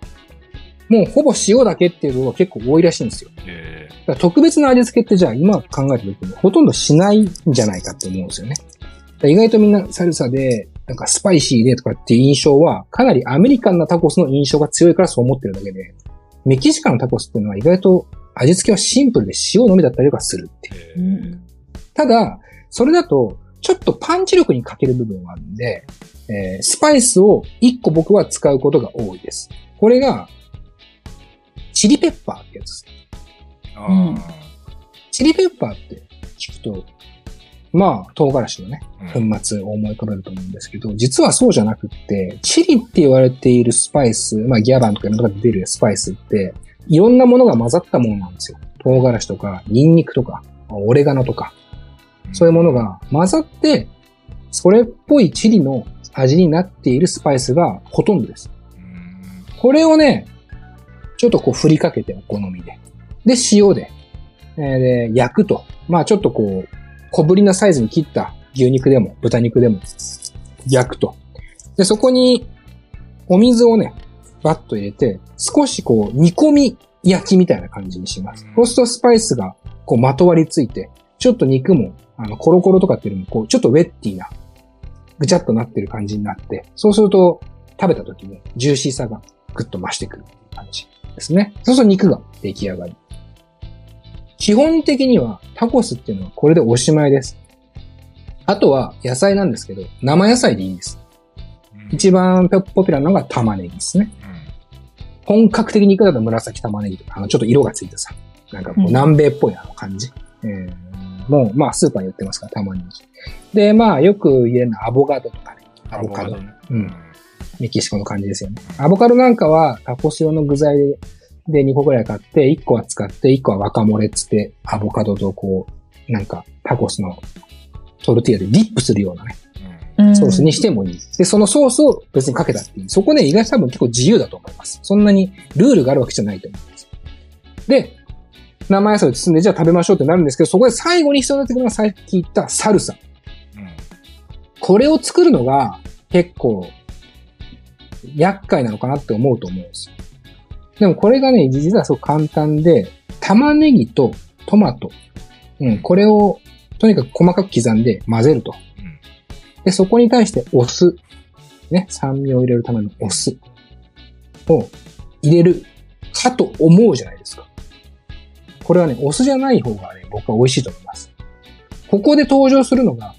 もうほぼ塩だけっていうのが結構多いらしいんですよ。へだから特別な味付けってじゃあ今考えた時にほとんどしないんじゃないかって思うんですよね。意外とみんなサルサで、なんかスパイシーでとかっていう印象は、かなりアメリカンなタコスの印象が強いからそう思ってるだけで、メキシカンのタコスっていうのは意外と味付けはシンプルで塩のみだったりとかするっていう。ただ、それだと、ちょっとパンチ力に欠ける部分があるんで、えースパイスを1個僕は使うことが多いです。これが、チリペッパーってやつです。あうんーチリペッパーって聞くと、まあ、唐辛子のね、粉うん末を思い浮かべると思うんですけど、実はそうじゃなくって、チリって言われているスパイス、まあギャバンとかなとこで出るスパイスって、いろんなものが混ざったものなんですよ。唐辛子とか、ニンニクとか、オレガノとか、そういうものが混ざって、それっぽいチリの味になっているスパイスがほとんどです。うんこれをね、ちょっとこう振りかけてお好みで。で、塩で。えーで、焼くと。まあちょっとこう、小ぶりなサイズに切った牛肉でも豚肉でも焼くと。で、そこにお水をね、バッと入れて、少しこう煮込み焼きみたいな感じにします。そうするとスパイスがこうまとわりついて、ちょっと肉も、あの、コロコロとかっていうよりも、こう、ちょっとウェッティな、ぐちゃっとなってる感じになって、そうすると、食べた時にジューシーさがぐっと増してくる感じですね。そうすると肉が出来上がり。基本的にはタコスっていうのはこれでおしまいです。あとは野菜なんですけど、生野菜でいいんです。一番ポピュラーなのが玉ねぎですね。本格的にいくだと紫玉ねぎとか、あの、ちょっと色がついてさ、なんかこううん南米っぽいあの感じ。えーもう、まあ、スーパーに売ってますから、玉ねぎ。で、まあ、よく言えるのはアボカドとかね。アボカド。ねうんメキシコの感じですよね。アボカドなんかはタコス用の具材で2個くらい買って、1個は使って、1個はワカモレっつって、アボカドとこう、なんかタコスのトルティーヤでディップするようなね、うんソースにしてもいい。で、そのソースを別にかけたっていい。そこね、意外と多分結構自由だと思います。そんなにルールがあるわけじゃないと思います。で、生野菜を包んで、じゃあ食べましょうってなるんですけど、そこで最後に必要になってくるのがさっき言ったサルサ。これを作るのが結構厄介なのかなって思うと思うんですよ。でもこれがね、実はすごく簡単で、玉ねぎとトマト。うん、これをとにかく細かく刻んで混ぜると。で、そこに対してお酢。ね、酸味を入れるためのお酢を入れるかと思うじゃないですか。これはね、お酢じゃない方がね、僕は美味しいと思います。ここで登場するのが、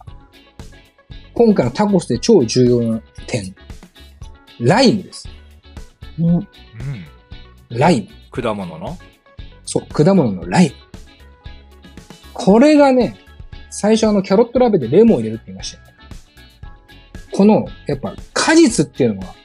今回のタコスで超重要な点。ライムです。うん。うん。ライム。果物の？そう、果物のライム。これがね、最初あのキャロットラベでレモンを入れるって言いましたよね。この、やっぱ果実っていうのは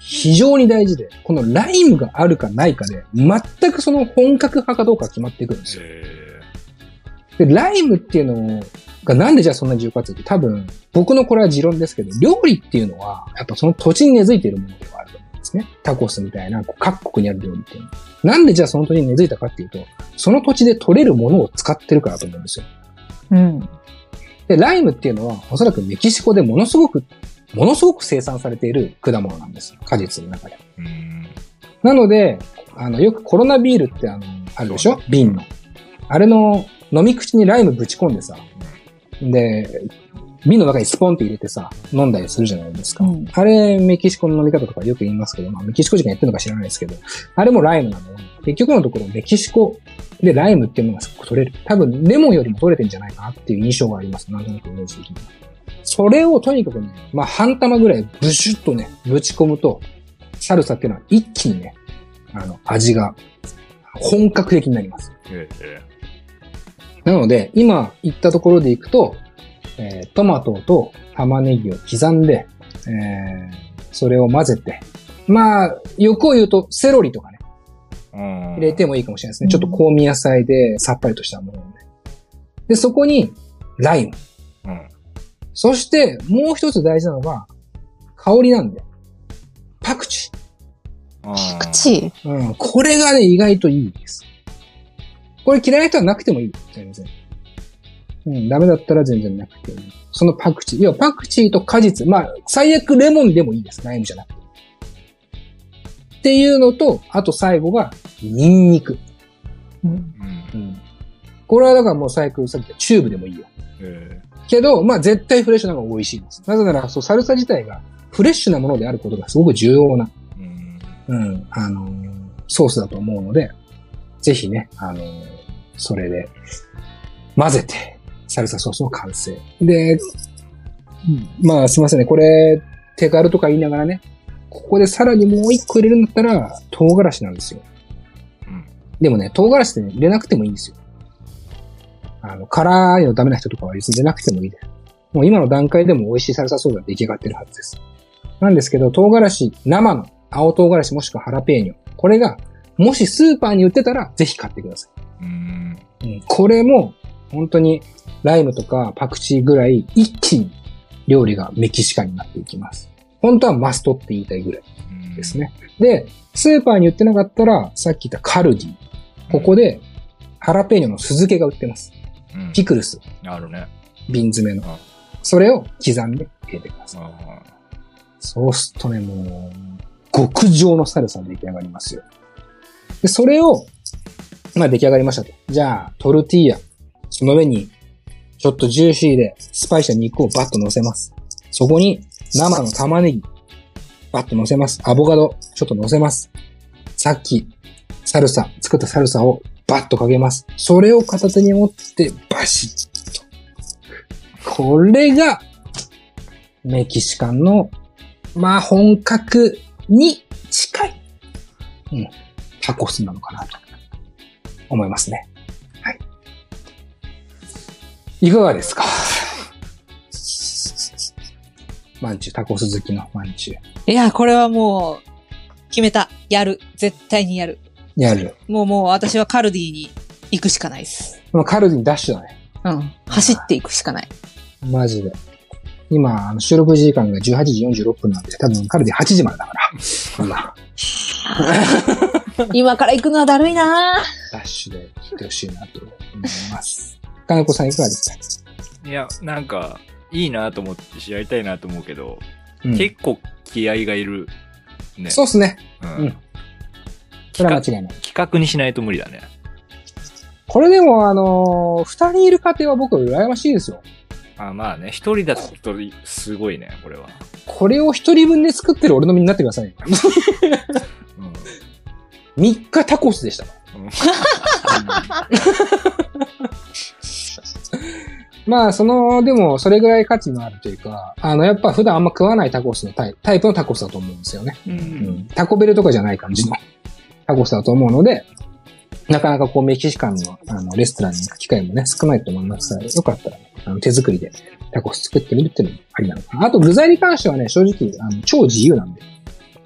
非常に大事で、このライムがあるかないかで、全くその本格派かどうか決まってくるんですよ。へで、ライムっていうのがなんでじゃあそんな重要かっていうと、多分、僕のこれは持論ですけど、料理っていうのは、やっぱその土地に根付いているものではあるですね。タコスみたいな、各国にある料理っていうのは。なんでじゃあその土地に根付いたかっていうと、その土地で取れるものを使ってるからだと思うんですよ。うん。で、ライムっていうのは、おそらくメキシコでものすごく、ものすごく生産されている果物なんです。果実の中で。ーうん。なので、あの、よくコロナビールってあの、あるでしょ？瓶の。あれの飲み口にライムぶち込んでさ、で、瓶の中にスポンって入れてさ、飲んだりするじゃないですか。うんあれ、メキシコの飲み方とかよく言いますけど、まあ、メキシコ人がやってるのか知らないですけど、あれもライムなの。結局のところ、メキシコでライムっていうのがすごく取れる。多分、レモンよりも取れてんじゃないかなっていう印象があります。なんとなくイメージ的に。それをとにかくね、まあ、半玉ぐらいブシュッとね、ぶち込むと、サルサっていうのは一気にね、あの、味が本格的になります。へえなので、今言ったところでいくと、えートマトと玉ねぎを刻んで、えーそれを混ぜて、まあ、欲を言うとセロリとかね、うん。入れてもいいかもしれないですね。うんちょっと香味野菜でさっぱりとしたものをね。で、そこにライム。うん。そして、もう一つ大事なのが、香りなんで、パクチパ口ー？うん。これがね、意外といいです。これ嫌いな人はなくてもいい。全然。うん、ダメだったら全然なくて。そのパクチー。要はパクチーと果実。まあ、最悪レモンでもいいです。ライムじゃなくて。っていうのと、あと最後が、ニンニク。うん。うん。うん。これはだからもう最悪さっき言ったチューブでもいいよ。へけど、まあ絶対フレッシュなのが美味しいです。なぜなら、そう、サルサ自体がフレッシュなものであることがすごく重要な、えうん。うん、あのーソースだと思うので、ぜひね、あのーそれで混ぜて、サルサソースの完成。で、まあすいませんね、これ、手軽とか言いながらね、ここでさらにもう一個入れるんだったら、唐辛子なんですよ。うん。でもね、唐辛子ってね、入れなくてもいいんですよ。あの、辛いのダメな人とかは別に入れなくてもいいです。もう今の段階でも美味しいサルサソースが出来上がってるはずです。なんですけど、唐辛子、生の青唐辛子もしくはハラペーニョ。これが、もしスーパーに売ってたら、ぜひ買ってくださうん。い。うん、これも、本当に、ライムとかパクチーぐらい、一気に料理がメキシカンになっていきます。本当はマストって言いたいぐらいですね。で、スーパーに売ってなかったら、さっき言ったカルディ。ここで、ハラペーニョの酢漬けが売ってます。うん。ピクルス、あるね。瓶詰めのうん。それを刻んで入れてください。あそうするとね、もう、極上のサルサが出来上がりますよ。で、それを、まあ出来上がりましたと。じゃあ、トルティーヤ。その上に、ちょっとジューシーでスパイシーな肉をバッと乗せます。そこに、生の玉ねぎ、バッと乗せます。アボカド、ちょっと乗せます。さっき、サルサ、作ったサルサをバッとかけます。それを片手に持って、バシッと。これが、メキシカンのまあ、本格に近い、うん、タコスなのかなと思いますね。はい。いかがですか？マンチュ、タコス好きのマンチュ。いや、これはもう、決めた。やる。絶対にやる。やる。もうもう私はカルディに行くしかないです。まあ、カルディダッシュだね。うん。走っていくしかない。マジで。今、あの収録時間が18時46分なんで、多分カルディ8時までだから。今、今から行くのはだるいなダッシュで行ってほしいなと思います。金子さんいかがですか？いや、なんか、いいなと思ってしやりたいなと思うけど、うん結構気合がいる。ね。そうっすね。うん。うんそれは間違いない。企画にしないと無理だね。これでも、あのー二人いる家庭は僕羨ましいですよ。あまあね、一人だとすごいね、これは。これを一人分で作ってる俺の身になってくださいよ。うん。3日タコスでした。まあ、その、でも、それぐらい価値のあるというか、あの、やっぱ普段あんま食わないタコスのタイタイプのタコスだと思うんですよね。う。うんん。タコベルとかじゃない感じのタコスだと思うので、なかなかこうメキシカンのあのレストランに行く機会もね、少ないと思いますから、よかったら、あの手作りでタコス作ってみるっていうのもありなのかな。あと具材に関してはね、正直、あの超自由なんで、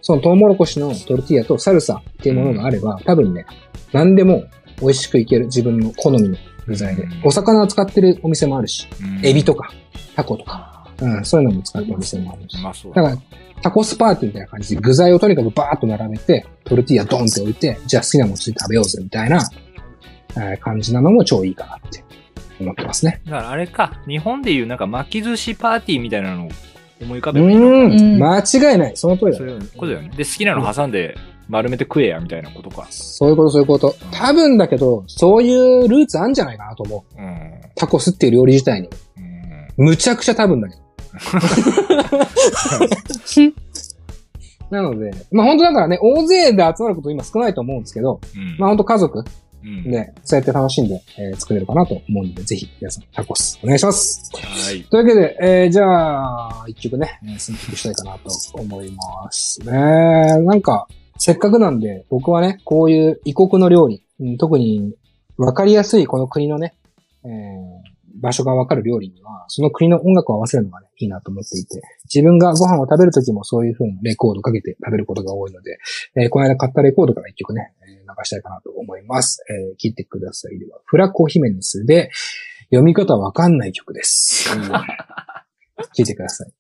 そのトウモロコシのトルティーヤとサルサっていうものがあれば、多分ね、何でも美味しくいける自分の好みの具材でうん。お魚を使ってるお店もあるし、うんエビとか、タコとか、うん、そういうのも使ってるお店もあるし。まあそうだだから、タコスパーティーみたいな感じで具材をとにかくバーッと並べて、トルティーヤドンって置いて、じゃあ好きなものついて食べようぜみたいな、えー感じなのも超いいかなって思ってますね。だからあれか、日本でいうなんか巻き寿司パーティーみたいなのを思い浮かうべばいいのうんん、間違いない。その通りだそう。いうことだよね。で、好きなの挟んで丸めて食えやみたいなことか。そういうこと、そういうこと。多分だけど、そういうルーツあるんじゃないかなと思う。うん。タコスっていう料理自体に。うんむちゃくちゃ多分だけど。なので、まあ本当だからね、大勢で集まること今少ないと思うんですけど、うんまあ本当家族うんで、そうやって楽しんで、えー作れるかなと思うので、ぜひ皆さんタコスお願いします。はい。というわけで、えーじゃあ、一曲ね、えー選曲したいかなと思いますね。なんか、せっかくなんで、僕はね、こういう異国の料理、うん特にわかりやすいこの国のね、えー場所がわかる料理には、その国の音楽を合わせるのがね、いいなと思っていて、自分がご飯を食べるときもそういう風にレコードかけて食べることが多いので、えーこの間買ったレコードから一曲ね、したいかなと思います。えー聞いてください。では、フラコヒメネスで、読み方わかんない曲です。聞いてください。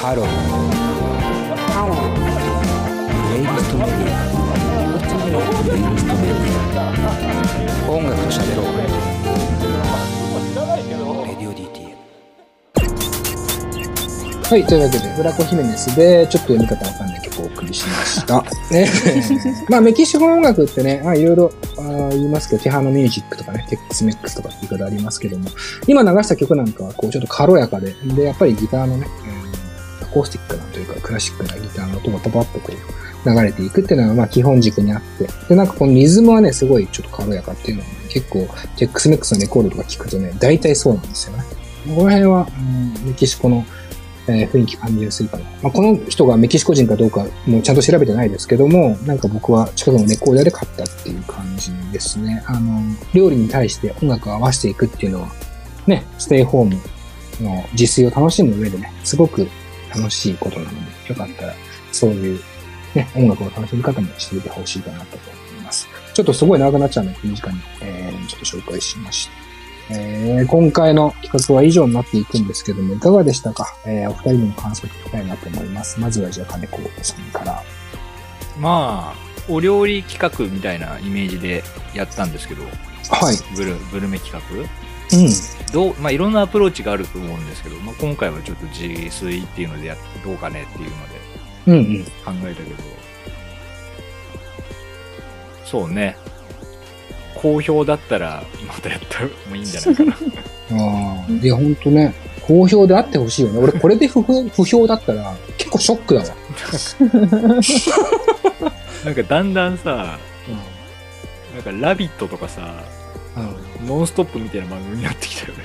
ハロープレイリストメディアプレイリストメディア音楽と喋ろうはい、というわけで、フラコヒメネスで、ちょっと読み方わかんない曲をお送りしました。ね、まあ、メキシコの音楽ってね、まあ、いろいろあー言いますけど、ティハノミュージックとかね、テックスメックスとかって言い方ありますけども、今流した曲なんかは、こう、ちょっと軽やかで、で、やっぱりギターのね、うんアコースティックなというか、クラシックなギターの音がパパッとこう、流れていくっていうのが、まあ、基本軸にあって、で、なんかこのリズムはね、すごいちょっと軽やかっていうのは、結構、テックスメックスのレコードとか聞くとね、大体そうなんですよね。この辺は、うんメキシコのえー雰囲気感じやすいかな。まあ、この人がメキシコ人かどうかもうちゃんと調べてないですけども、なんか僕は近くのレコーダーで買ったっていう感じですね。あの、料理に対して音楽を合わせていくっていうのは、ね、ステイホームの自炊を楽しむ上でね、すごく楽しいことなので、よかったら、そういう、ね、音楽の楽しみ方もしてみてほしいかなと思います。ちょっとすごい長くなっちゃうので、短に、えー、ちょっと紹介しました。えー今回の企画は以上になっていくんですけども、いかがでしたか、えーお二人の感想を聞きたいなと思います。まずはじゃあ金子さんから。まあ、お料理企画みたいなイメージでやったんですけど、はい。グルグルメ企画？うん。どう、まあ、いろんなアプローチがあると思うんですけど、まあ、今回はちょっと自炊っていうのでやっどうかねっていうのでうんうん。考えたけど、そうね。好評だったら、またやったらもいいんじゃないかな。ああ。で、ほんとね、好評であってほしいよね。俺、これで不 不不評だったら、結構ショックだわ。なんかだんだんさ、なんかラビットとかさ、うん。ノンストップみたいな番組になってきたよね。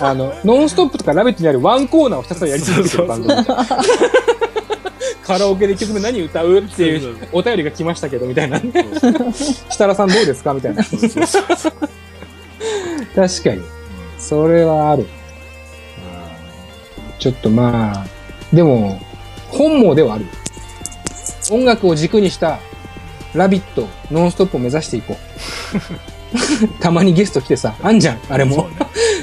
あの、ノンストップとかラビットにあるワンコーナーをひたすらやり続けてる番組。カラオケで曲何歌うっていうお便りが来ましたけど、みたいなね。設楽さんどうですか？みたいな。確かに。それはある。ちょっとまあ、でも、本望ではある。音楽を軸にした、ラビット、ノンストップを目指していこう。たまにゲスト来てさ、あんじゃん、あれも。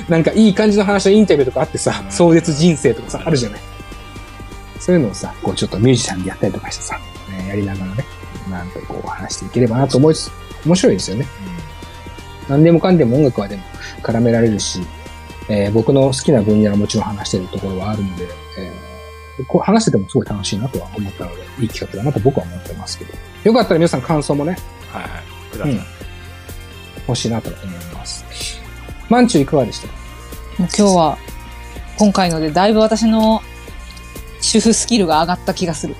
なんかいい感じの話のインタビューとかあってさ、うん壮絶人生とかさ、あるじゃない。そういうのをさ、こうちょっとミュージシャンでやったりとかしてさ、ねやりながらね、なんかこう話していければなと思いつつ、面白いですよね。何でもかんでも音楽はでも絡められるし、えー僕の好きな分野はもちろん話してるところはあるので、えーこう話しててもすごい楽しいなとは思ったので、いい企画だなと僕は思ってますけど。よかったら皆さん感想もね、はいはい。ください。うん欲しいなと思います。マンチュいかがでした？かもう今日は、今回のでだいぶ私の主婦スキルが上がった気がする。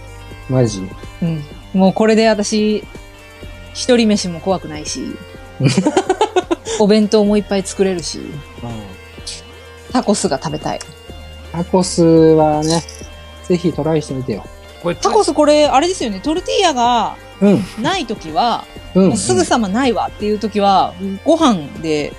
マジ？うん。もうこれで私、一一人飯も怖くないし、お弁当もいっぱい作れるし、タコスが食べたい。タコスはね、ぜひトライしてみてよ。これタコスこれ、あれですよね、トルティーヤがうん。ないときは、うん。もうすぐさまないわっていうときは、ご飯で、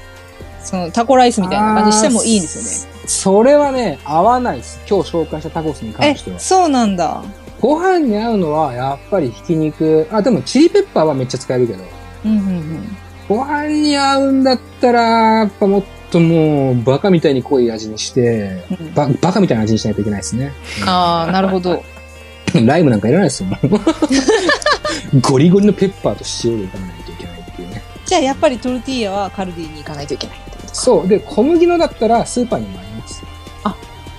そのタコライスみたいな感じしてもいいんですよね。それはね、合わないです。今日紹介したタコスに関えしては、。そうなんだ。ご飯に合うのは、やっぱりひき肉。あ、でもチリペッパーはめっちゃ使えるけど。うんうんうん。ご飯に合うんだったら、やっぱもっともう、バカみたいに濃い味にして、うんババカみたいな味にしないといけないですね。ああ、なるほど。ライムなんかいらないですよ、ゴリゴリのペッパーと塩で炒めないといけないっていうね。じゃあやっぱりトルティーヤはカルディに行かないといけないってことですかそう。で、小麦のだったらスーパーにもあ。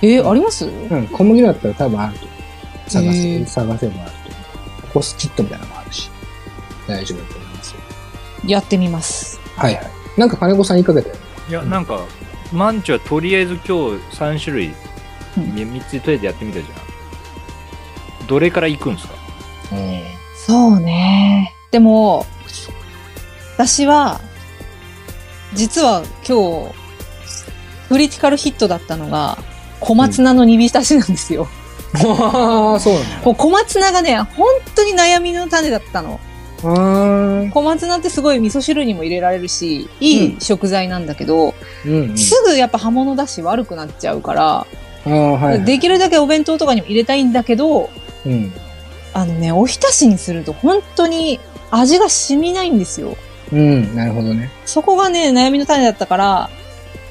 えー、あります？うん、小麦のだったら多分あると。探へせ、ー探せばあると。コスキットみたいなのもあるし。大丈夫だと思いますよ。やってみます。はいはい。なんか金子さん言いかけたよね。いや、なんか、マンチはとりあえず今日3種類、うん3つとりあえずやってみたじゃん。どれから行くんですか？そうね。でも、私は、実は今日、クリティカルヒットだったのが、小松菜の煮浸しなんですよ。ああ、そうなんだ。もう小松菜がね、本当に悩みの種だったの。小松菜ってすごい味噌汁にも入れられるし、いい食材なんだけど、うん、うん。すぐやっぱ葉物だし悪くなっちゃうから。できるだけお弁当とかにも入れたいんだけど、うん。あのね、おひたしにすると本当に味が染みないんですよ。うん、なるほどね。そこがね、悩みの種だったから、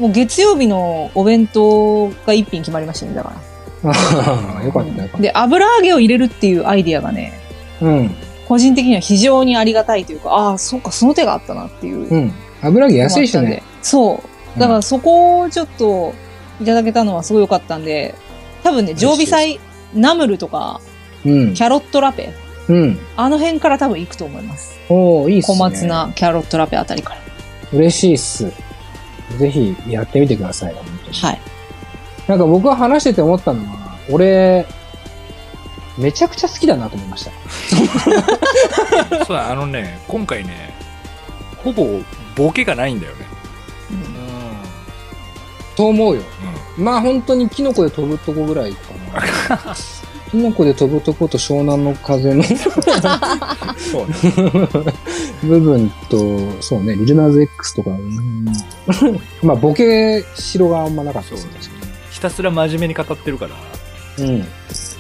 もう月曜日のお弁当が一品決まりましたね、だから。よかったよかっで、油揚げを入れるっていうアイディアがね、た。うん。個人的には非常にありがたいというか、ああ、そうか、その手があったなっていう。うん。油揚げ安いしね。そう。だからそこをちょっといただけたのはすごい良かったんで、多分ね、常備菜、ナムルとか、うん。キャロットラペ、うん。あの辺から多分行くと思います。おーいいっすね。小松菜、キャロットラペあたりから。嬉しいっす。ぜひやってみてください。本当にはい。なんか僕が話してて思ったのは、俺、めちゃくちゃ好きだなと思いました。そうだ、あのね、今回ね、ほぼボケがないんだよね。と思うよ。うまあ本当にキノコで飛ぶとこぐらいかな。キノコで飛ぶとこと湘南の風のん。そうね。部分と、そうね、リルナーズ X とか、うんまあボケしろがあんまなかったですね。ひたすら真面目に語ってるから、うん。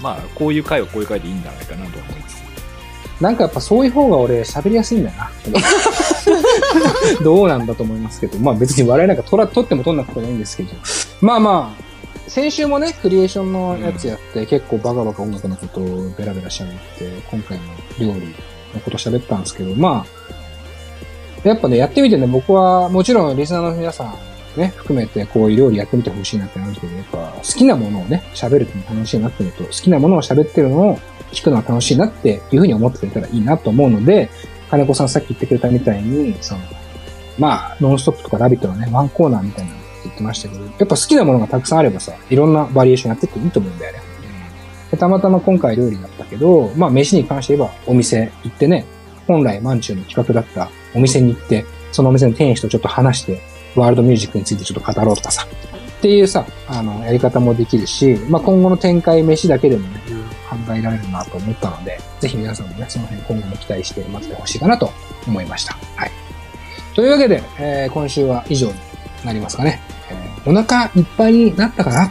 まあ、こういう回はこういう回でいいんじゃないかなと思いつつ。なんかやっぱそういう方が俺喋りやすいんだよな。どうなんだと思いますけど。まあ別に笑いなんか取ら、取っても取んなくてもいいんですけど。まあまあ、先週もね、クリエーションのやつやって、結構バカバカ音楽のことをベラベラ喋って、今回の料理のこと喋ったんですけど、まあ、やっぱね、やってみてね、僕はもちろんリスナーの皆さんね、含めてこういう料理やってみてほしいなってなるけど、やっぱ好きなものをね、喋るってのも楽しいなっていうのと、好きなものを喋ってるのを聞くのは楽しいなっていうふうに思ってくれたらいいなと思うので、金子さんさっき言ってくれたみたいに、その、まあ、ノンストップとかラビットのね、ワンコーナーみたいなのってましたけど、やっぱ好きなものがたくさんあればさ、いろんなバリエーションやってっていいと思うんだよね。でたまたま今回料理だったけど、まあ飯に関して言えばお店行ってね、本来マンチューの企画だったお店に行って、そのお店の店主とちょっと話して、ワールドミュージックについてちょっと語ろうとかさ、っていうさ、あの、やり方もできるし、まあ今後の展開飯だけでもね、考えられるなと思ったので、ぜひ皆さんもね、その辺今後も期待して待っててほしいかなと思いました。はい。というわけで、えー今週は以上になりますかね。えーお腹いっぱいになったかな？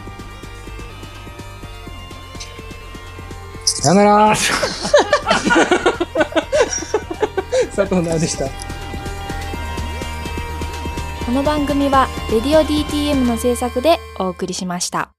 さよなら 佐藤直でした。この番組は「レディオ DTM」の制作でお送りしました。